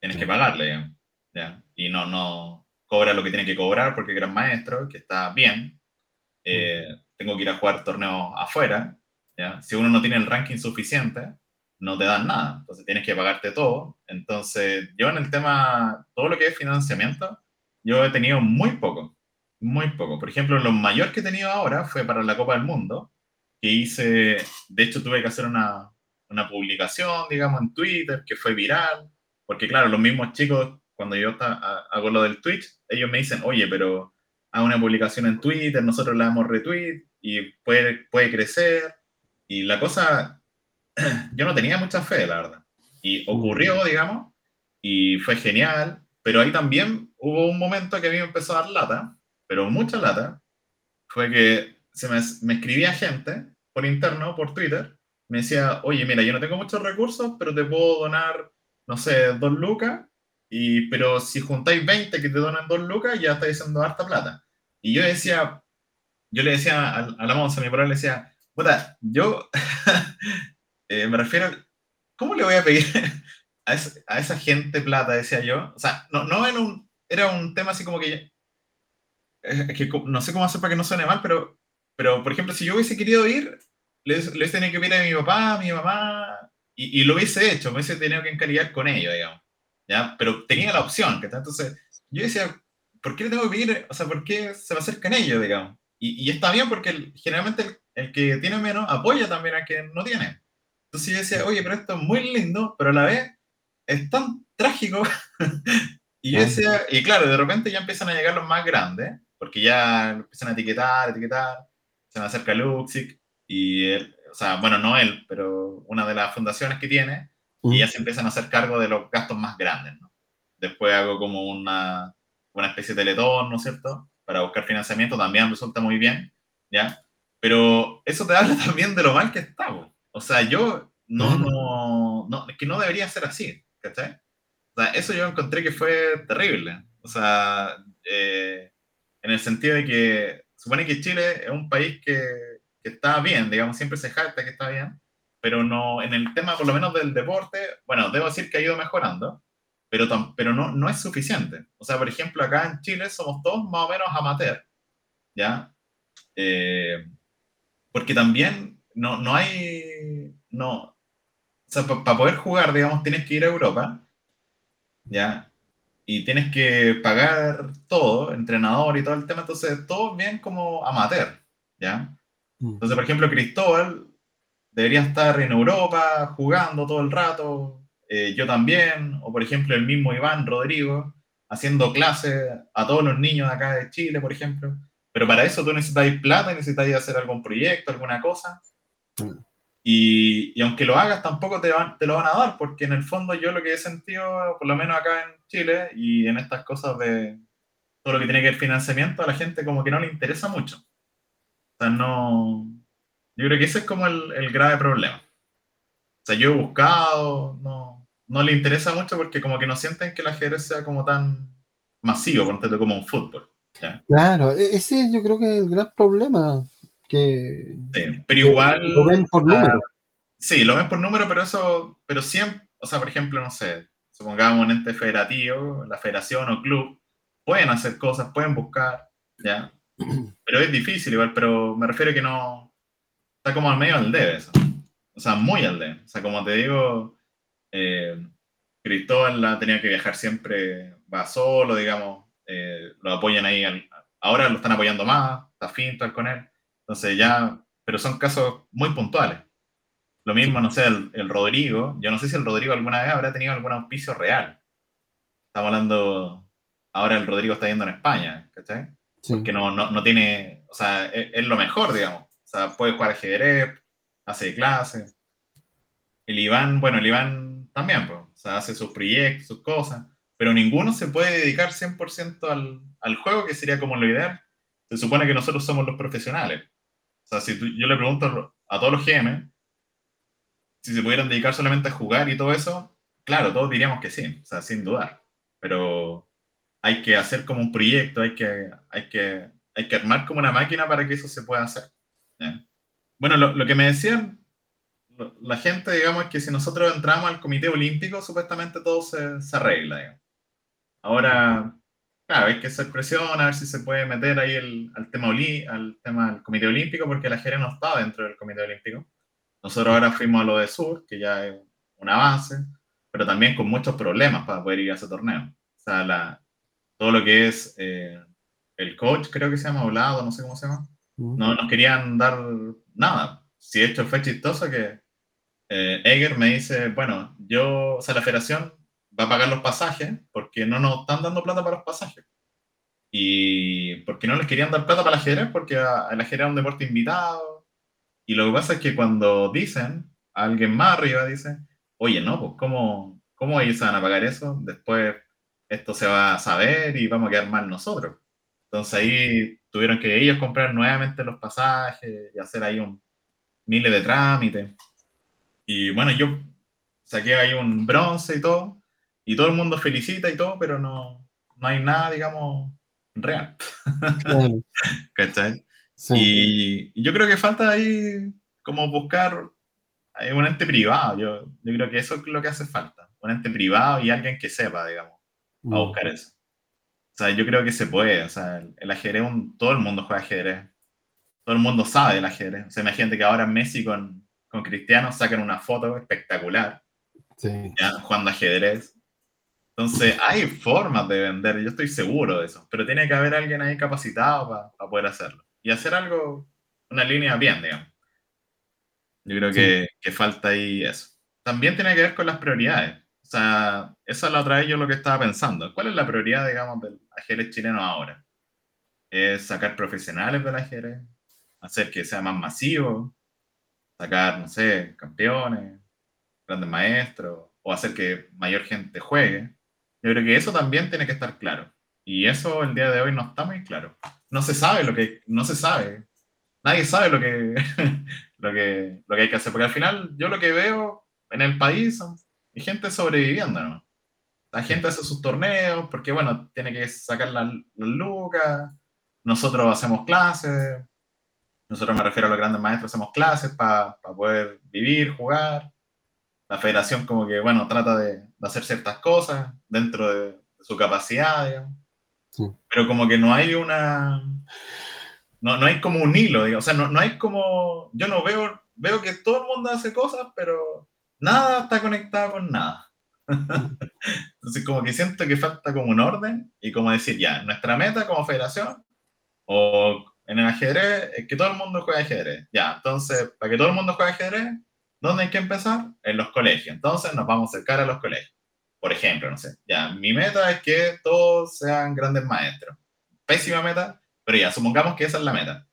tienes que pagarle, ¿ya? Y no, no, cobra lo que tiene que cobrar porque es gran maestro, que está bien. Eh, tengo que ir a jugar torneos afuera. ¿ya? Si uno no tiene el ranking suficiente, no te dan nada. Entonces tienes que pagarte todo. Entonces, yo en el tema, todo lo que es financiamiento, yo he tenido muy poco. Muy poco. Por ejemplo, lo mayor que he tenido ahora fue para la Copa del Mundo, que hice, de hecho tuve que hacer una, una publicación, digamos, en Twitter, que fue viral, porque claro, los mismos chicos cuando yo hago lo del Twitch, ellos me dicen, oye, pero haz una publicación en Twitter, nosotros le damos retweet y puede, puede crecer. Y la cosa, yo no tenía mucha fe, la verdad. Y ocurrió, digamos, y fue genial, pero ahí también hubo un momento que a mí me empezó a dar lata, pero mucha lata, fue que se me, me escribía gente por interno, por Twitter, me decía, oye, mira, yo no tengo muchos recursos, pero te puedo donar, no sé, dos lucas y, pero si juntáis 20 que te donan 2 lucas, ya estáis haciendo harta plata. Y yo decía, yo le decía a, a la Monza, mi padre le decía, puta, yo eh, me refiero, ¿cómo le voy a pedir a, a, esa gente plata? Decía yo. O sea, no, no era, un, tema así como que, es que no sé cómo hacer para que no suene mal, pero, pero por ejemplo, si yo hubiese querido ir, le, hubiese tenido que pedir a mi papá, a mi mamá, y, y, lo hubiese hecho, me hubiese tenido que encalillar con ellos, digamos. ¿ya? Pero tenía la opción, que Entonces, yo decía, ¿por qué le tengo que pedir? O sea, ¿por qué se me acercan ellos, digamos? Y, y está bien porque generalmente el, que tiene menos apoya también al que no tiene. Entonces yo decía, oye, pero esto es muy lindo, pero a la vez es tan trágico. y yo decía, y claro, de repente ya empiezan a llegar los más grandes, porque ya empiezan a etiquetar, etiquetar, se me acerca Luxic, y él, o sea, bueno, no él, pero una de las fundaciones que tiene, y ya se empiezan a hacer cargo de los gastos más grandes. ¿no? Después hago como una, una especie de teletón, ¿no es cierto? Para buscar financiamiento también resulta muy bien, ¿ya? Pero eso te habla también de lo mal que estamos. O sea, yo no, no, no, que no debería ser así, ¿cachai? O sea, eso yo encontré que fue terrible. O sea, eh, en el sentido de que supone que Chile es un país que, que está bien, digamos, siempre se jacta que está bien, pero no, en el tema por lo menos del deporte, bueno, debo decir que ha ido mejorando, pero, pero no, no es suficiente. O sea, por ejemplo, acá en Chile somos todos más o menos amateur, ¿ya? Eh, porque también no, no hay, no, o sea, para poder jugar, digamos, tienes que ir a Europa, ¿ya? Y tienes que pagar todo, entrenador y todo el tema, entonces todo bien como amateur, ¿ya? Mm. Entonces, por ejemplo, Cristóbal debería estar en Europa jugando todo el rato, eh, yo también, o por ejemplo el mismo Iván Rodrigo, haciendo clases a todos los niños de acá de Chile, por ejemplo. Pero para eso tú necesitas plata, necesitas hacer algún proyecto, alguna cosa. Y, y, aunque lo hagas, tampoco te, van, te lo van a dar, porque en el fondo yo lo que he sentido, por lo menos acá en Chile y en estas cosas de todo lo que tiene que ver financiamiento, a la gente como que no le interesa mucho. O sea, no... Yo creo que ese es como el, el grave problema. O sea, yo he buscado, no, no le interesa mucho porque como que no sienten que el ajedrez sea como tan masivo, como un fútbol. Claro, e-, ese yo creo que es el gran problema. Que, pero igual. Lo ven por número. Ah, sí, lo ven por número, pero eso. Pero siempre. O sea, por ejemplo, no sé. Supongamos un ente federativo, la federación o club. Pueden hacer cosas, pueden buscar. ¿Ya? Pero es difícil igual, pero me refiero a que no. Está como al medio del debe eso. O sea, muy al debe. O sea, como te digo. Eh, Cristóbal la tenía que viajar siempre, va solo, digamos, eh, lo apoyan ahí, ahora lo están apoyando más, está Fintal con él, entonces ya, pero son casos muy puntuales. Lo mismo, no sé, el, Rodrigo, yo no sé si el Rodrigo alguna vez habrá tenido algún auspicio real. Estamos hablando, ahora el Rodrigo está yendo en España, ¿cachai? Porque no, no, no, tiene, o sea, es, lo mejor, digamos. O sea, puede jugar ajedrez, hace clases. El Iván, bueno, el Iván también, pues, o sea, hace sus proyectos, sus cosas pero ninguno se puede dedicar 100% al, al, juego, que sería como lo ideal. Se supone que nosotros somos los profesionales. Sea, si yo le pregunto a todos los GM si se pudieran dedicar solamente a jugar y todo eso, claro, todos diríamos que sí, o sea, sin dudar. Pero hay que hacer como un proyecto, hay que, hay que, hay que armar como una máquina para que eso se pueda hacer. Bueno, lo, lo, que me decían la gente, digamos, es que si nosotros entramos al Comité Olímpico, supuestamente todo se, se arregla, digamos. Ahora, claro, hay que hacer presión a ver si se puede meter ahí el, al, tema al tema del Comité Olímpico, porque la Jere no está dentro del Comité Olímpico. Nosotros ahora fuimos a lo de Sur, que ya es un avance, pero también con muchos problemas para poder ir a ese torneo. O sea, la, todo lo que es eh, el coach, creo que se llama, hablado, no sé cómo se llama, no nos querían dar nada. Si esto fue chistoso que eh, Eger me dice, bueno, yo, o sea, la federación va a pagar los pasajes porque no nos están dando plata para los pasajes. Y porque no les querían dar plata para el ajedrez, porque el ajedrez era un deporte invitado. Y lo que pasa es que cuando dicen, alguien más arriba dice, oye, no, pues ¿cómo, cómo ellos van a pagar eso? Después esto se va a saber y vamos a quedar mal nosotros. Entonces ahí tuvieron que ellos comprar nuevamente los pasajes y hacer ahí un miles de trámites. Y bueno, yo saqué ahí un bronce y todo, y todo el mundo felicita y todo, pero no, no hay nada, digamos, real. ¿Cachai? Y, yo creo que falta ahí como buscar un ente privado. Yo, yo creo que eso es lo que hace falta. Un ente privado y alguien que sepa, digamos, a mm. buscar eso. O sea, yo creo que se puede. O sea, el, ajedrez, todo el mundo juega ajedrez. Todo el mundo sabe del ajedrez. O sea, imagínate que ahora Messi con, con Cristiano sacan una foto espectacular. Sí. jugando ajedrez. Entonces, hay formas de vender, yo estoy seguro de eso, pero tiene que haber alguien ahí capacitado para poder hacerlo. Y hacer algo, una línea bien, digamos. Yo creo que, que, falta ahí eso. También tiene que ver con las prioridades. O sea, esa es la otra vez yo lo que estaba pensando. ¿Cuál es la prioridad, digamos, del ajedrez chileno ahora? ¿Es sacar profesionales del ajedrez? ¿Hacer que sea más masivo? ¿Sacar, no sé, campeones, grandes maestros? ¿O hacer que mayor gente juegue? Yo creo que eso también tiene que estar claro. Y eso el día de hoy no está muy claro. No se sabe lo que, no se sabe. Nadie sabe lo que, lo que, lo que hay que hacer. Porque al final yo lo que veo en el país son gente sobreviviendo, ¿no? La gente hace sus torneos porque, bueno, tiene que sacar las lucas. Nosotros hacemos clases. Nosotros me refiero a los grandes maestros, hacemos clases para poder vivir, jugar la federación como que, bueno, trata de, hacer ciertas cosas dentro de, su capacidad, digamos. Pero como que no hay una... No, no hay como un hilo, digamos. o sea, no, no, hay como... Yo no veo, veo que todo el mundo hace cosas, pero nada está conectado con nada. Entonces como que siento que falta como un orden y como decir, ya, nuestra meta como federación o, en el ajedrez es que todo el mundo juega ajedrez. Ya, entonces, para que todo el mundo juegue ajedrez, ¿dónde hay que empezar? En los colegios. Entonces nos vamos a acercar a los colegios. Por ejemplo, no sé, ya, mi meta es que todos sean grandes maestros. Pésima meta, pero ya, supongamos que esa es la meta.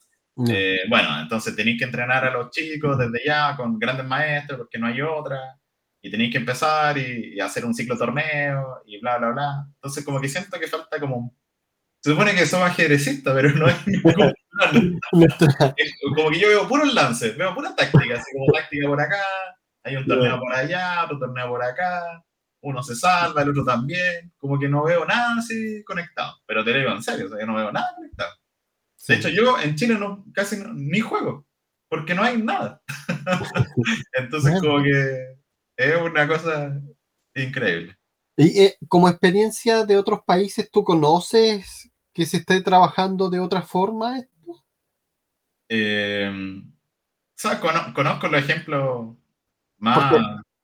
Eh, bueno, entonces tenéis que entrenar a los chicos desde ya con grandes maestros porque no hay otra. Y tenéis que empezar y, y, hacer un ciclo torneo y bla, bla, bla. Entonces como que siento que falta como se supone que somos ajedrecistas, pero no es como, como que yo veo puros lances, veo puras tácticas, así como táctica por acá, hay un torneo por allá, otro torneo por acá, uno se salva, el otro también, como que no veo nada así conectado, pero te digo en serio, o sea, yo no veo nada conectado. De hecho, yo en Chile no, casi ni juego, porque no hay nada. Entonces, como que es una cosa increíble. Y eh, como experiencia de otros países, ¿tú conoces que se esté trabajando de otra forma esto? Eh, conozco los ejemplos más...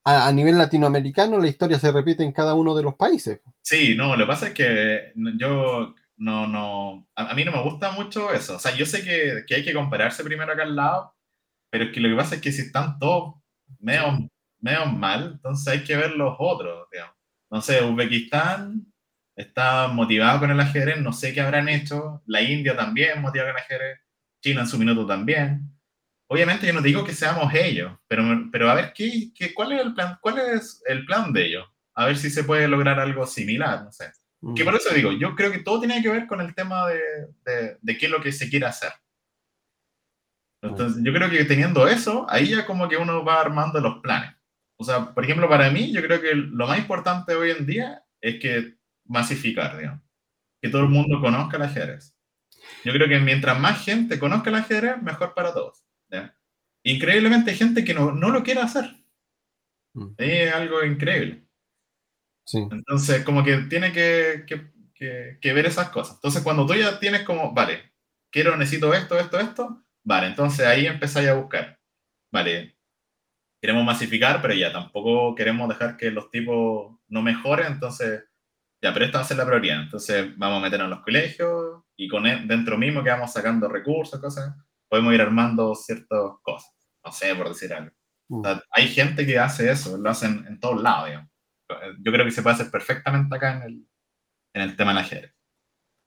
A, nivel latinoamericano la historia se repite en cada uno de los países. Sí, no, lo que pasa es que yo no, no, a, mí no me gusta mucho eso. O sea, yo sé que, que, hay que compararse primero acá al lado, pero es que lo que pasa es que si están todos medio, medio mal, entonces hay que ver los otros, digamos. No sé, Uzbekistán está motivado con el ajedrez, no sé qué habrán hecho, la India también motivada con el ajedrez, China en su minuto también. Obviamente yo no digo que seamos ellos, pero, pero a ver, ¿qué, qué, cuál, es el plan, ¿cuál es el plan de ellos? A ver si se puede lograr algo similar, no sé. Que por eso digo, yo creo que todo tiene que ver con el tema de, de, de qué es lo que se quiere hacer. Entonces, yo creo que teniendo eso, ahí ya como que uno va armando los planes. O sea, por ejemplo, para mí, yo creo que lo más importante hoy en día es que masificar, digamos. Que todo el mundo conozca el ajedrez. Yo creo que mientras más gente conozca el ajedrez, mejor para todos. Increíblemente hay gente que no, no lo quiere hacer. Mm. Es algo increíble. Sí. Entonces, como que tiene que, que, que, ver esas cosas. Entonces, cuando tú ya tienes como, vale, quiero, necesito esto, esto, esto, vale, entonces ahí empezáis a buscar. Vale, queremos masificar, pero ya tampoco queremos dejar que los tipos no mejoren, entonces ya, pero esta va a ser la prioridad. Entonces vamos a meternos en los colegios y con dentro mismo que vamos sacando recursos, cosas, podemos ir armando ciertas cosas. No sé, por decir algo. Mm. hay gente que hace eso, lo hacen en todos lados, digamos. Yo creo que se puede hacer perfectamente acá en el, en el tema del ajedrez.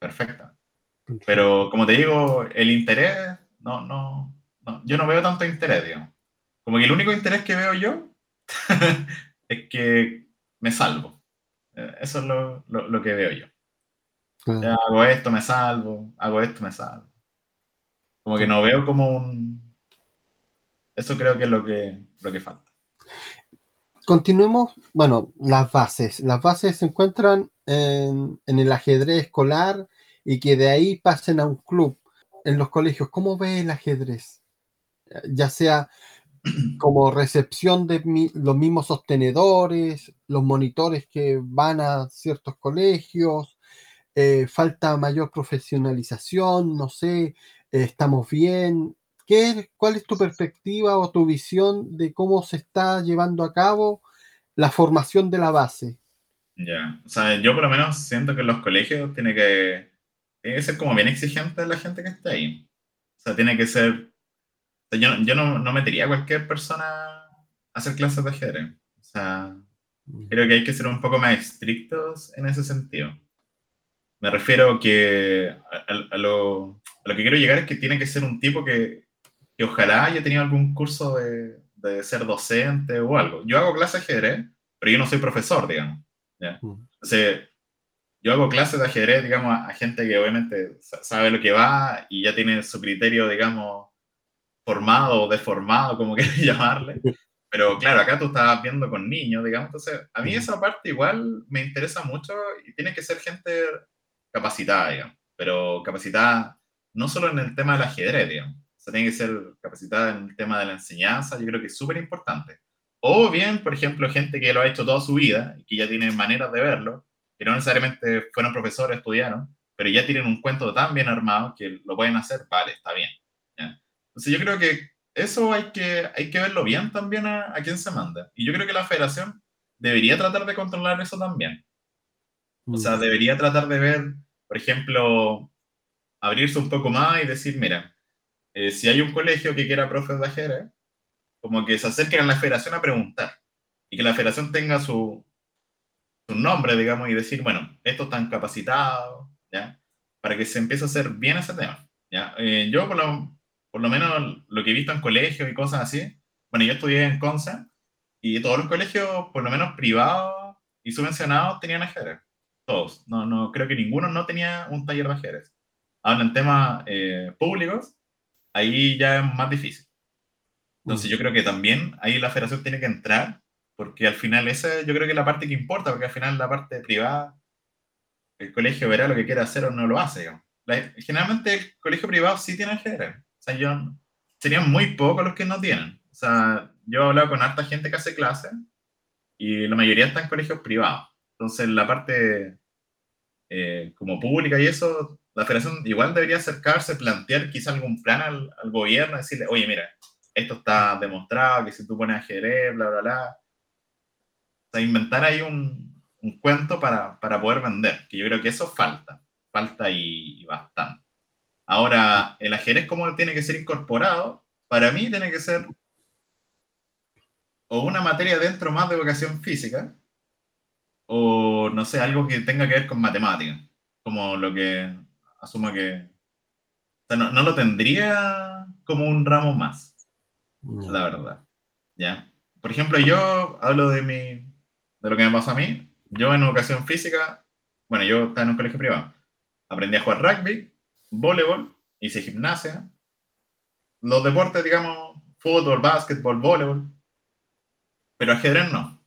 Perfecto. Pero como te digo, el interés, no, no, no, yo no veo tanto interés, digamos. Como que el único interés que veo yo es que me salvo. Eh, eso es lo, lo, que veo yo. hago esto, me salvo, hago esto, me salvo. Como que no veo como un... Eso creo que es lo que, lo que falta. Continuemos, bueno, las bases. Las bases se encuentran en, en, el ajedrez escolar y que de ahí pasen a un club en los colegios. ¿Cómo ve el ajedrez? Ya sea como recepción de los mismos sostenedores, los monitores que van a ciertos colegios, eh, falta mayor profesionalización, no sé, eh, estamos bien. ¿Qué, ¿Cuál es tu perspectiva o tu visión de cómo se está llevando a cabo la formación de la base? Ya, o sea, yo por lo menos siento que en los colegios tiene que, tiene que ser como bien exigente la gente que está ahí. O sea, tiene que ser yo, yo no, no, metería a cualquier persona a hacer clases de ajedrez. O sea, mm. creo que hay que ser un poco más estrictos en ese sentido. Me refiero que a, lo, a lo, que quiero llegar es que tiene que ser un tipo que, que ojalá haya tenido algún curso de, de, ser docente o algo. Yo hago clases de ajedrez, pero yo no soy profesor, digamos. ¿ya? Mm. yo hago clases de ajedrez, digamos, a, a gente que obviamente sabe lo que va y ya tiene su criterio, digamos, formado o deformado, como quieras llamarle. Pero claro, acá tú estabas viendo con niños, digamos. Entonces, a mí esa parte igual me interesa mucho y tiene que ser gente capacitada, digamos. Pero capacitada no solo en el tema del ajedrez, digamos. O sea, tiene que ser capacitada en el tema de la enseñanza, yo creo que es súper importante. O bien, por ejemplo, gente que lo ha hecho toda su vida y que ya tiene maneras de verlo, que no necesariamente fueron profesores, estudiaron, pero ya tienen un cuento tan bien armado que lo pueden hacer, vale, está bien. Entonces yo creo que eso hay que, hay que verlo bien también a, a quién se manda. Y yo creo que la federación debería tratar de controlar eso también. O sea, mm. debería tratar de ver, por ejemplo, abrirse un poco más y decir, mira, eh, si hay un colegio que quiera profes de ajedrez, como que se acerquen a la federación a preguntar y que la federación tenga su, su nombre, digamos, y decir, bueno, estos están capacitados, ¿ya? Para que se empiece a hacer bien ese tema, ¿ya? Eh, yo, por lo, por lo menos, lo que he visto en colegios y cosas así, bueno, yo estudié en Conce y todos los colegios, por lo menos privados y subvencionados, tenían ajedrez. Todos. No, no, creo que ninguno no tenía un taller de ajedrez. Ahora, en temas eh, públicos, ahí ya es más difícil. Entonces, yo creo que también ahí la federación tiene que entrar, porque al final esa yo creo que es la parte que importa, porque al final la parte privada, el colegio verá lo que quiere hacer o no lo hace. generalmente el colegio privado sí tiene ajedrez. Sea, yo, serían muy pocos los que no tienen. O sea, yo he hablado con harta gente que hace clases y la mayoría está en colegios privados. Entonces, la parte eh, como pública y eso, la federación igual debería acercarse, plantear quizá algún plan al, al, gobierno, decirle, oye, mira, esto está demostrado, que si tú pones ajedrez, bla, bla, bla. O sea, inventar ahí un, un cuento para, para, poder vender, que yo creo que eso falta, falta y, y bastante. Ahora, el ajedrez, ¿cómo tiene que ser incorporado? Para mí tiene que ser o una materia dentro más de educación física, o no sé, algo que tenga que ver con matemáticas, como lo que asumo que... O sea, no, no, lo tendría como un ramo más, la verdad. ¿Ya? Por ejemplo, yo hablo de, mi, de lo que me pasó a mí. Yo en educación física, bueno, yo estaba en un colegio privado. Aprendí a jugar rugby, voleibol, hice gimnasia. Los deportes, digamos, fútbol, básquetbol, voleibol. Pero ajedrez no.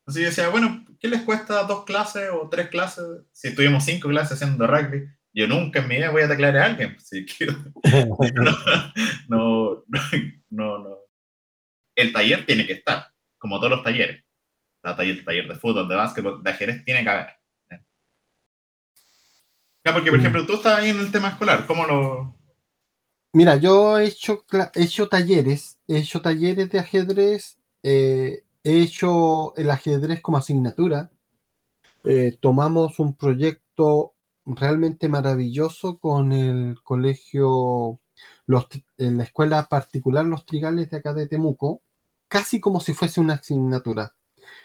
Entonces yo decía, bueno, ¿qué les cuesta dos clases o tres clases? Si estuvimos cinco clases haciendo rugby, yo nunca en mi vida voy a teclar a alguien. Así que, no, no, no, El taller tiene que estar, como todos los talleres. El taller, taller de fútbol, de básquetbol, de ajedrez tiene que haber. Porque, por mm. ejemplo, tú estás ahí en el tema escolar, ¿cómo lo...? Mira, yo he hecho, he hecho talleres, he hecho talleres de ajedrez eh, he hecho el ajedrez como asignatura. Eh, tomamos un proyecto realmente maravilloso con el colegio, los, en la escuela particular Los Trigales de acá de Temuco, casi como si fuese una asignatura,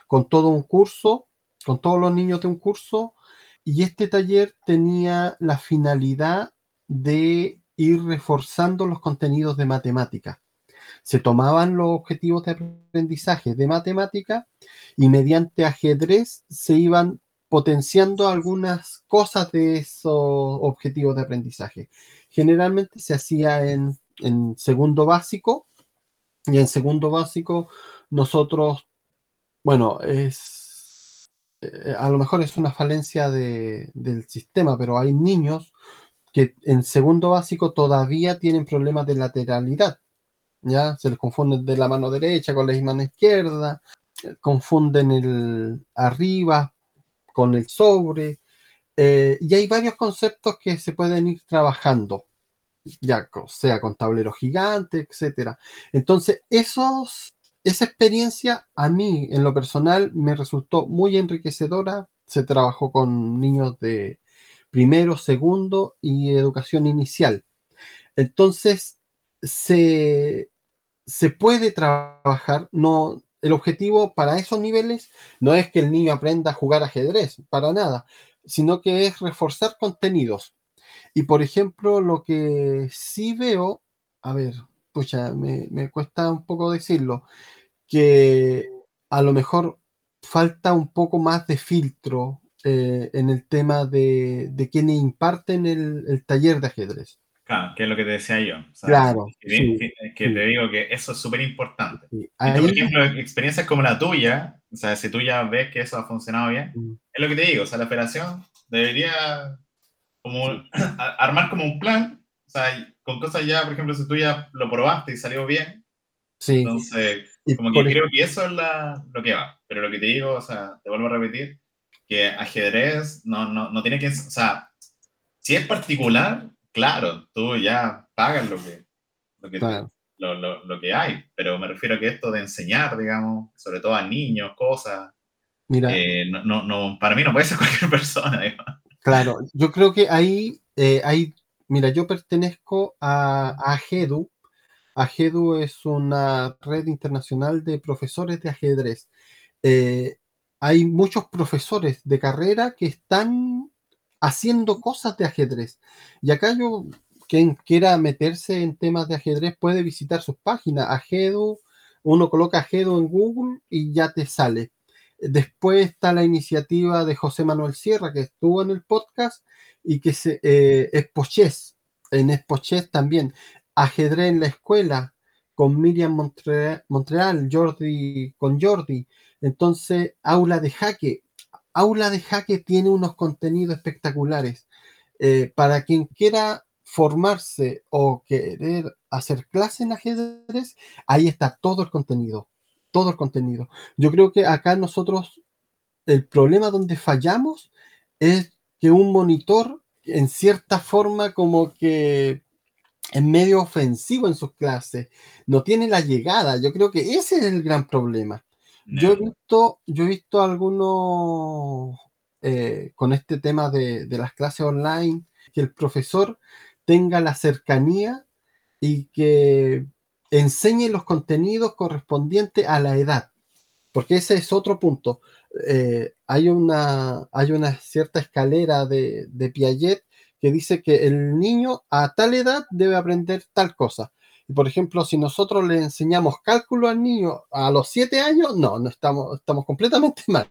con todo un curso, con todos los niños de un curso, y este taller tenía la finalidad de ir reforzando los contenidos de matemática se tomaban los objetivos de aprendizaje de matemática y mediante ajedrez se iban potenciando algunas cosas de esos objetivos de aprendizaje. Generalmente se hacía en, segundo básico y en segundo básico nosotros, bueno, es eh, a lo mejor es una falencia del sistema, pero hay niños que en segundo básico todavía tienen problemas de lateralidad. ¿ya? Se les confunden de la mano derecha con la mano izquierda, confunden el arriba con el sobre, eh, y hay varios conceptos que se pueden ir trabajando, ya sea con tablero gigante, etcétera. Entonces, esos, esa experiencia a mí, en lo personal, me resultó muy enriquecedora. Se trabajó con niños de primero, segundo y educación inicial. Entonces, se, se puede trabajar, no, el objetivo para esos niveles no es que el niño aprenda a jugar ajedrez, para nada, sino que es reforzar contenidos. Y por ejemplo, lo que sí veo, a ver, pucha, me, me cuesta un poco decirlo, que a lo mejor falta un poco más de filtro eh, en el tema de, de quienes imparten el taller de ajedrez. Claro, que es lo que te decía yo. claro. Que, te digo que eso es súper importante. por ejemplo, experiencias como la tuya, o sea, si tú ya ves que eso ha funcionado bien, mm. es lo que te digo, o sea, la federación debería como armar como un plan, o sea, con cosas ya, por ejemplo, si tú ya lo probaste y salió bien, sí. entonces, como que creo que eso es la, lo que va. Pero lo que te digo, o sea, te vuelvo a repetir, que ajedrez no, no, no tiene que, o sea, si es particular, claro, tú ya pagas lo que, lo que, lo, que hay, pero me refiero a que esto de enseñar, digamos, sobre todo a niños, cosas, Mira, eh, no, no, para mí no puede ser cualquier persona. Claro, yo creo que ahí eh, hay mira, yo pertenezco a, AGEDU. AGEDU es una red internacional de profesores de ajedrez. Eh, hay muchos profesores de carrera que están haciendo cosas de ajedrez. Y acá yo, quien quiera meterse en temas de ajedrez puede visitar sus páginas. Ajedu, uno coloca Ajedu en Google y ya te sale. Después está la iniciativa de José Manuel Sierra, que estuvo en el podcast y que se, eh. En Espochés también. Ajedrez en la escuela con Miriam Montreal, Jordi con Jordi. Entonces, Aula de Jaque. Aula de Jaque tiene unos contenidos espectaculares. Eh, para quien quiera formarse o querer hacer clase en ajedrez, ahí está todo el contenido. Todo el contenido. Yo creo que acá nosotros, el problema donde fallamos es que un monitor, en cierta forma, como que es medio ofensivo en sus clases, no tiene la llegada. Yo creo que ese es el gran problema. Yo he visto, yo he visto algunos eh, con este tema de, las clases online, que el profesor tenga la cercanía y que enseñe los contenidos correspondientes a la edad, porque ese es otro punto. Eh, hay, una, hay una cierta escalera de, de Piaget que dice que el niño a tal edad debe aprender tal cosa. Y por ejemplo, si nosotros le enseñamos cálculo al niño a los siete años, no, no estamos, estamos completamente mal.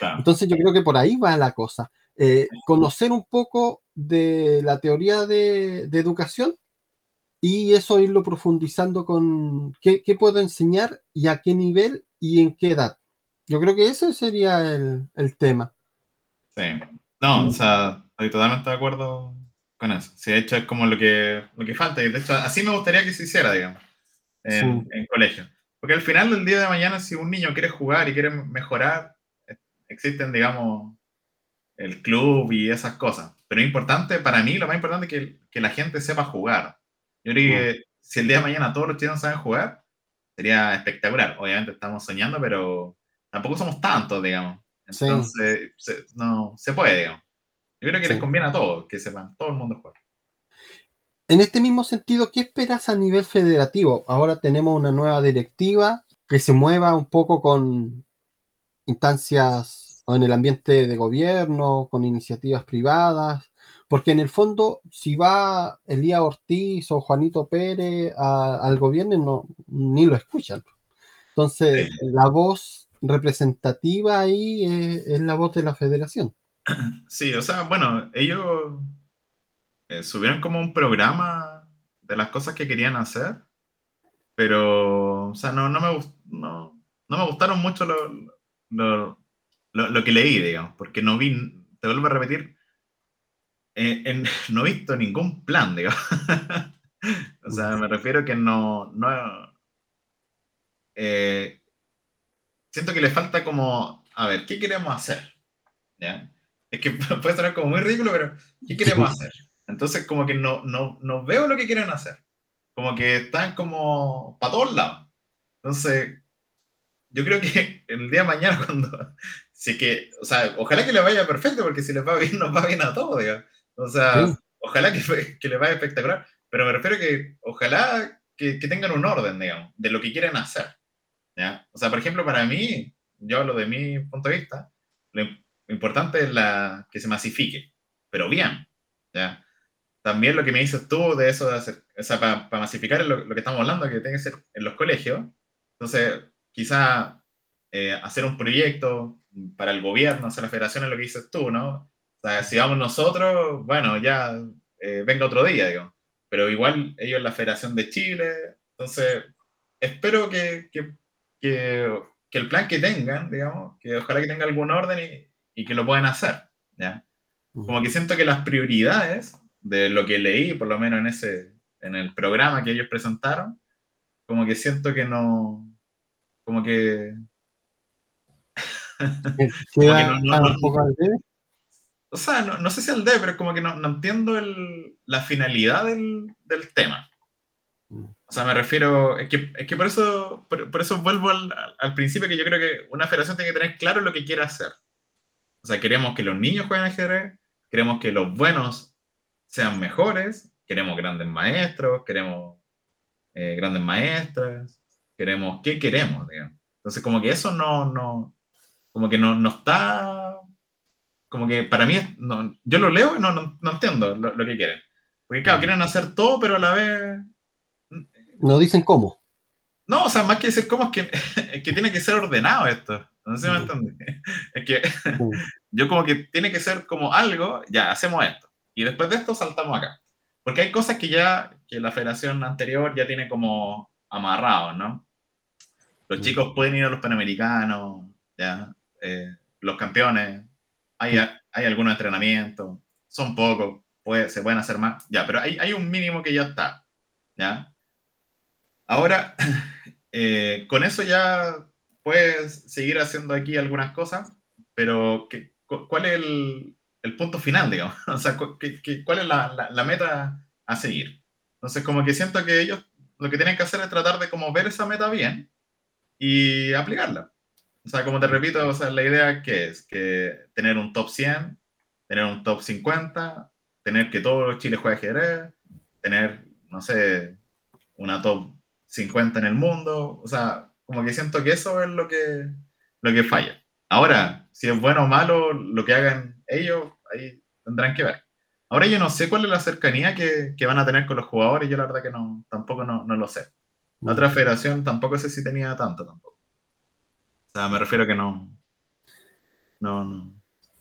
Entonces yo creo que por ahí va la cosa. Eh, conocer un poco de la teoría de, educación y eso irlo profundizando con qué, puedo enseñar y a qué nivel y en qué edad. Yo creo que ese sería el, el tema. Sí. No, o sea, estoy totalmente de acuerdo con eso. Si de hecho es como lo que, lo que falta. Y de hecho, así me gustaría que se hiciera, digamos, en, en colegio. Porque al final del día de mañana, si un niño quiere jugar y quiere mejorar, existen, digamos, el club y esas cosas. Pero es importante, para mí, lo más importante es que, que la gente sepa jugar. Yo creo que si el día de mañana todos los chilenos saben jugar, sería espectacular. Obviamente estamos soñando, pero tampoco somos tantos, digamos. Entonces, se, no, se puede, digamos. Yo creo que les conviene a todos que sepan, todo el mundo jugar. En este mismo sentido, ¿qué esperas a nivel federativo? Ahora tenemos una nueva directiva que se mueva un poco con instancias o en el ambiente de gobierno, con iniciativas privadas, porque en el fondo, si va Elías Ortiz o Juanito Pérez al gobierno, no, ni lo escuchan. Entonces, la voz representativa ahí es, la voz de la federación. Sí, o sea, bueno, ellos eh, subieron como un programa de las cosas que querían hacer, pero, o sea, no, no, me, no, no me gustaron mucho los lo, lo, que leí, digamos, porque no vi, te vuelvo a repetir, eh, no he visto ningún plan, digamos. o sea, me refiero que no, no eh, siento que le falta como, a ver, ¿qué queremos hacer? ¿Ya? Es que puede sonar como muy ridículo, pero ¿qué queremos hacer? Entonces, como que no, no, no veo lo que quieren hacer. Como que están como para todos lados. Entonces, yo creo que el día de mañana, cuando. Sí que, o sea, ojalá que le vaya perfecto, porque si le va bien, nos va bien a todos, digamos. O sea, ojalá que, que le vaya espectacular. Pero me refiero que ojalá que, que, tengan un orden, digamos, de lo que quieren hacer. ¿Ya? O sea, por ejemplo, para mí, yo hablo de mi punto de vista, lo, importante es la, que se masifique, pero bien. ¿ya? También lo que me dices tú de eso de hacer, o sea, para, masificar lo, lo, que estamos hablando, que tiene que ser en los colegios. Entonces, quizá eh, hacer un proyecto para el gobierno, hacer la federación es lo que dices tú, ¿no? O sea, si vamos nosotros, bueno, ya eh, venga otro día, digo. Pero igual ellos la Federación de Chile, entonces espero que, que, que, que el plan que tengan, digamos, que ojalá que tenga algún orden y, y que lo puedan hacer, ¿ya? Como que siento que las prioridades de lo que leí, por lo menos en ese, en el programa que ellos presentaron, como que siento que no, como que... O sea, no, sé si al D, pero como que no, entiendo la finalidad del, tema. O sea, me refiero, es que, es que por, eso, por, eso vuelvo al, al, principio, que yo creo que una federación tiene que tener claro lo que quiere hacer. O sea, queremos que los niños jueguen ajedrez, queremos que los buenos sean mejores, queremos grandes maestros, queremos eh, grandes maestras, queremos, ¿qué queremos? Entonces, como que eso no, no, como que no, no está, como que para mí, no, yo lo leo y no, no, entiendo lo, que quieren. Porque claro, mm. quieren hacer todo, pero a la vez... No dicen cómo. No, o sea, más que decir cómo es que, es que tiene que ser ordenado esto. No sé si me mm. entiendes. Es que mm. yo como que tiene que ser como algo, ya, hacemos esto. Y después de esto saltamos acá. Porque hay cosas que ya, que la federación anterior ya tiene como amarrado, ¿no? Los chicos pueden ir a los Panamericanos, ¿ya? Eh, los campeones, hay, hay algunos entrenamientos, son pocos, puede, se pueden hacer más, ya, pero hay, hay un mínimo que ya está, ¿ya? Ahora, eh, con eso ya puedes seguir haciendo aquí algunas cosas, pero ¿qué, ¿cuál es el, el, punto final, digamos? O sea, ¿qué, cuál es la, la, meta a seguir? Entonces, como que siento que ellos lo que tienen que hacer es tratar de como ver esa meta bien y aplicarla. O sea, como te repito, o sea, la idea que es que tener un top 100, tener un top 50, tener que todos los chiles jueguen ajedrez, tener, no sé, una top 50 en el mundo, o sea, como que siento que eso es lo que, lo que falla. Ahora, si es bueno o malo lo que hagan ellos, ahí tendrán que ver. Ahora yo no sé cuál es la cercanía que, que van a tener con los jugadores, yo la verdad que no, tampoco no, no lo sé. La otra federación tampoco sé si tenía tanto tampoco. O sea, me refiero que no. No, no.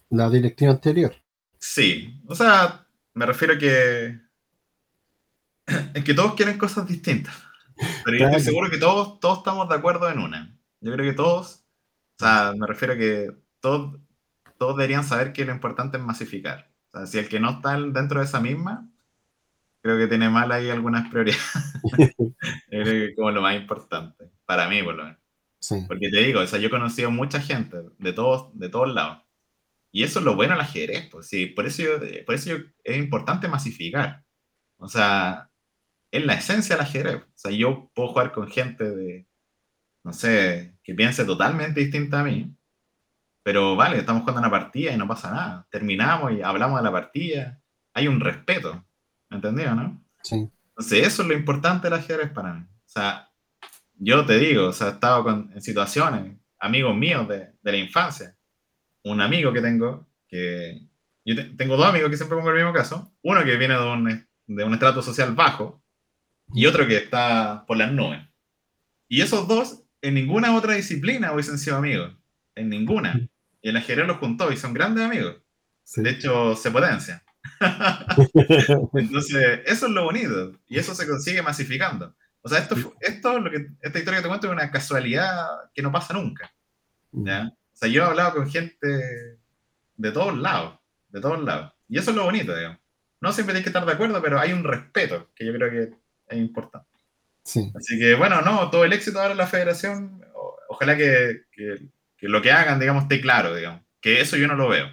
La directiva anterior. Sí, o sea, me refiero a que. Es que todos quieren cosas distintas. Pero yo estoy seguro que todos, todos estamos de acuerdo en una. Yo creo que todos. O sea, me refiero a que todos, todos deberían saber que lo importante es masificar. O sea, si el que no está dentro de esa misma, creo que tiene mal ahí algunas prioridades. es como lo más importante, para mí por lo menos. Porque te digo, o sea, yo he conocido mucha gente de todos, de todos lados. Y eso es lo bueno al ajedrez, pues sí, por eso, por eso es importante masificar. O sea, es la esencia del ajedrez. O sea, yo puedo jugar con gente de, no sé, que piense totalmente distinta a mí, pero vale, estamos jugando una partida y no pasa nada. Terminamos y hablamos de la partida. Hay un respeto, ¿me entendido, no? Sí. Entonces, eso es lo importante del ajedrez para mí. O sea, yo te digo, o sea, he estado con, en situaciones, amigos míos de, de, la infancia, un amigo que tengo, que yo tengo dos amigos que siempre pongo el mismo caso, uno que viene de un, de un estrato social bajo y otro que está por las nubes. Y esos dos, en ninguna otra disciplina hubiesen sido amigos, en ninguna. Y el ajedrez los juntó y son grandes amigos. De hecho, se potencian. Entonces, eso es lo bonito. Y eso se consigue masificando. O sea, esto, esto lo que, esta historia que te cuento es una casualidad que no pasa nunca. ¿ya? O sea, yo he hablado con gente de todos lados, de todos lados. Y eso es lo bonito, digamos. No siempre tienes que estar de acuerdo, pero hay un respeto que yo creo que es importante. Sí. Así que, bueno, no, todo el éxito ahora en la federación, ojalá que, que, que, lo que hagan, digamos, esté claro, digamos. Que eso yo no lo veo.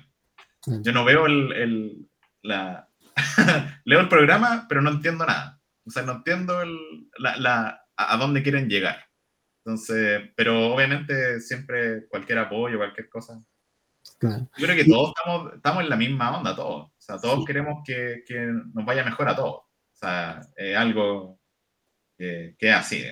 Yo no veo el, el la... Leo el programa, pero no entiendo nada. O sea, no entiendo la, a, dónde quieren llegar. Entonces, pero obviamente siempre cualquier apoyo, cualquier cosa. Yo creo que todos estamos, estamos en la misma onda, todos. O sea, todos queremos que, que, nos vaya mejor a todos. Sea, es algo que, que, es así.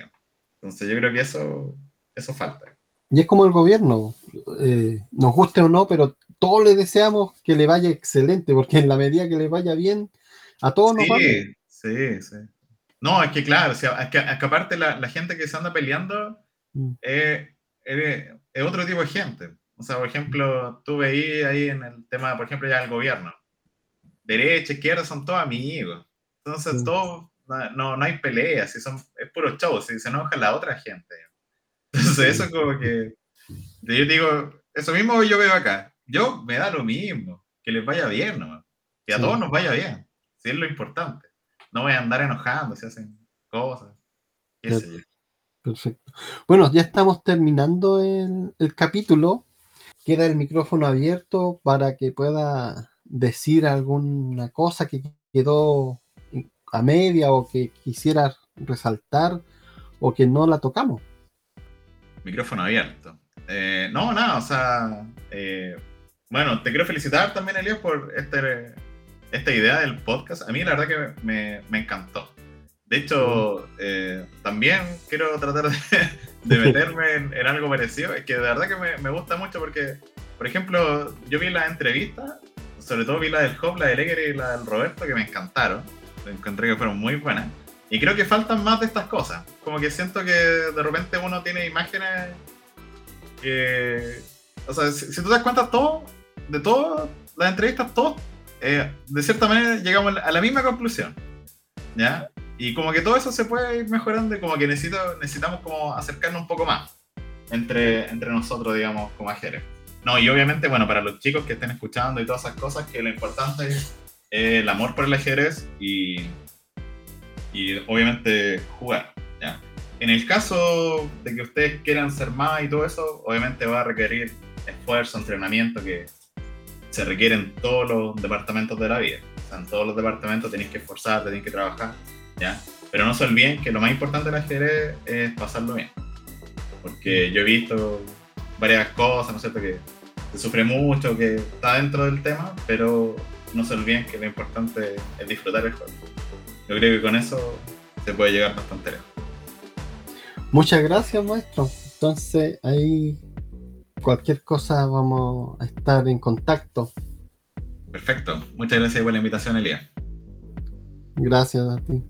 Entonces, yo creo que eso, eso falta. Y es como el gobierno, eh, nos guste o no, pero todos le deseamos que le vaya excelente, porque en la medida que le vaya bien, a todos nos va bien. Sí, sí. No, es que claro, o sea, es, que, aparte la, la, gente que se anda peleando mm. es, otro tipo de gente. O sea, por ejemplo, tú veías ahí en el tema, por ejemplo, ya del gobierno. Derecha, izquierda, son todos amigos. Entonces, todos, no, no hay peleas, son, es puro show, si se enoja la otra gente. Entonces, eso es como que, yo digo, eso mismo yo veo acá. Yo me da lo mismo, que les vaya bien nomás. Que a todos nos vaya bien, si es lo importante no voy a andar enojando si hacen cosas. Perfecto. Bueno, ya estamos terminando el, el, capítulo. Queda el micrófono abierto para que pueda decir alguna cosa que quedó a media o que quisiera resaltar o que no la tocamos. Micrófono abierto. Eh, no, nada, o sea, eh, bueno, te quiero felicitar también, Elías, por este esta idea del podcast, a mí la verdad que me, me encantó. De hecho, eh, también quiero tratar de, meterme en, algo parecido. Es que de verdad que me, me, gusta mucho porque, por ejemplo, yo vi las entrevistas, sobre todo vi la del Hop, la del Eger y la del Roberto, que me encantaron. Encontré que fueron muy buenas. Y creo que faltan más de estas cosas. Como que siento que de repente uno tiene imágenes que... O sea, si, tú te das cuenta, todo, de todas las entrevistas, todos, eh, de cierta manera, llegamos a la misma conclusión. ¿Ya? Y como que todo eso se puede ir mejorando y como que necesito, necesitamos como acercarnos un poco más entre, entre nosotros, digamos, como ajedrez. No, y obviamente, bueno, para los chicos que estén escuchando y todas esas cosas, que lo importante es el amor por el ajedrez y, y obviamente jugar. ¿ya? En el caso de que ustedes quieran ser más y todo eso, obviamente va a requerir esfuerzo, entrenamiento que se requiere en todos los departamentos de la vida. En todos los departamentos tenéis que esforzarte, tenéis que trabajar. ¿ya? Pero no se olviden que lo más importante del ajedrez es pasarlo bien. Porque yo he visto varias cosas, ¿no es cierto? Que se sufre mucho, que está dentro del tema, pero no se olviden que lo importante es disfrutar el juego. Yo creo que con eso se puede llegar bastante lejos. Muchas gracias, maestro. Entonces, ahí cualquier cosa vamos a estar en contacto. Perfecto. Muchas gracias por la invitación, Elías. Gracias a ti.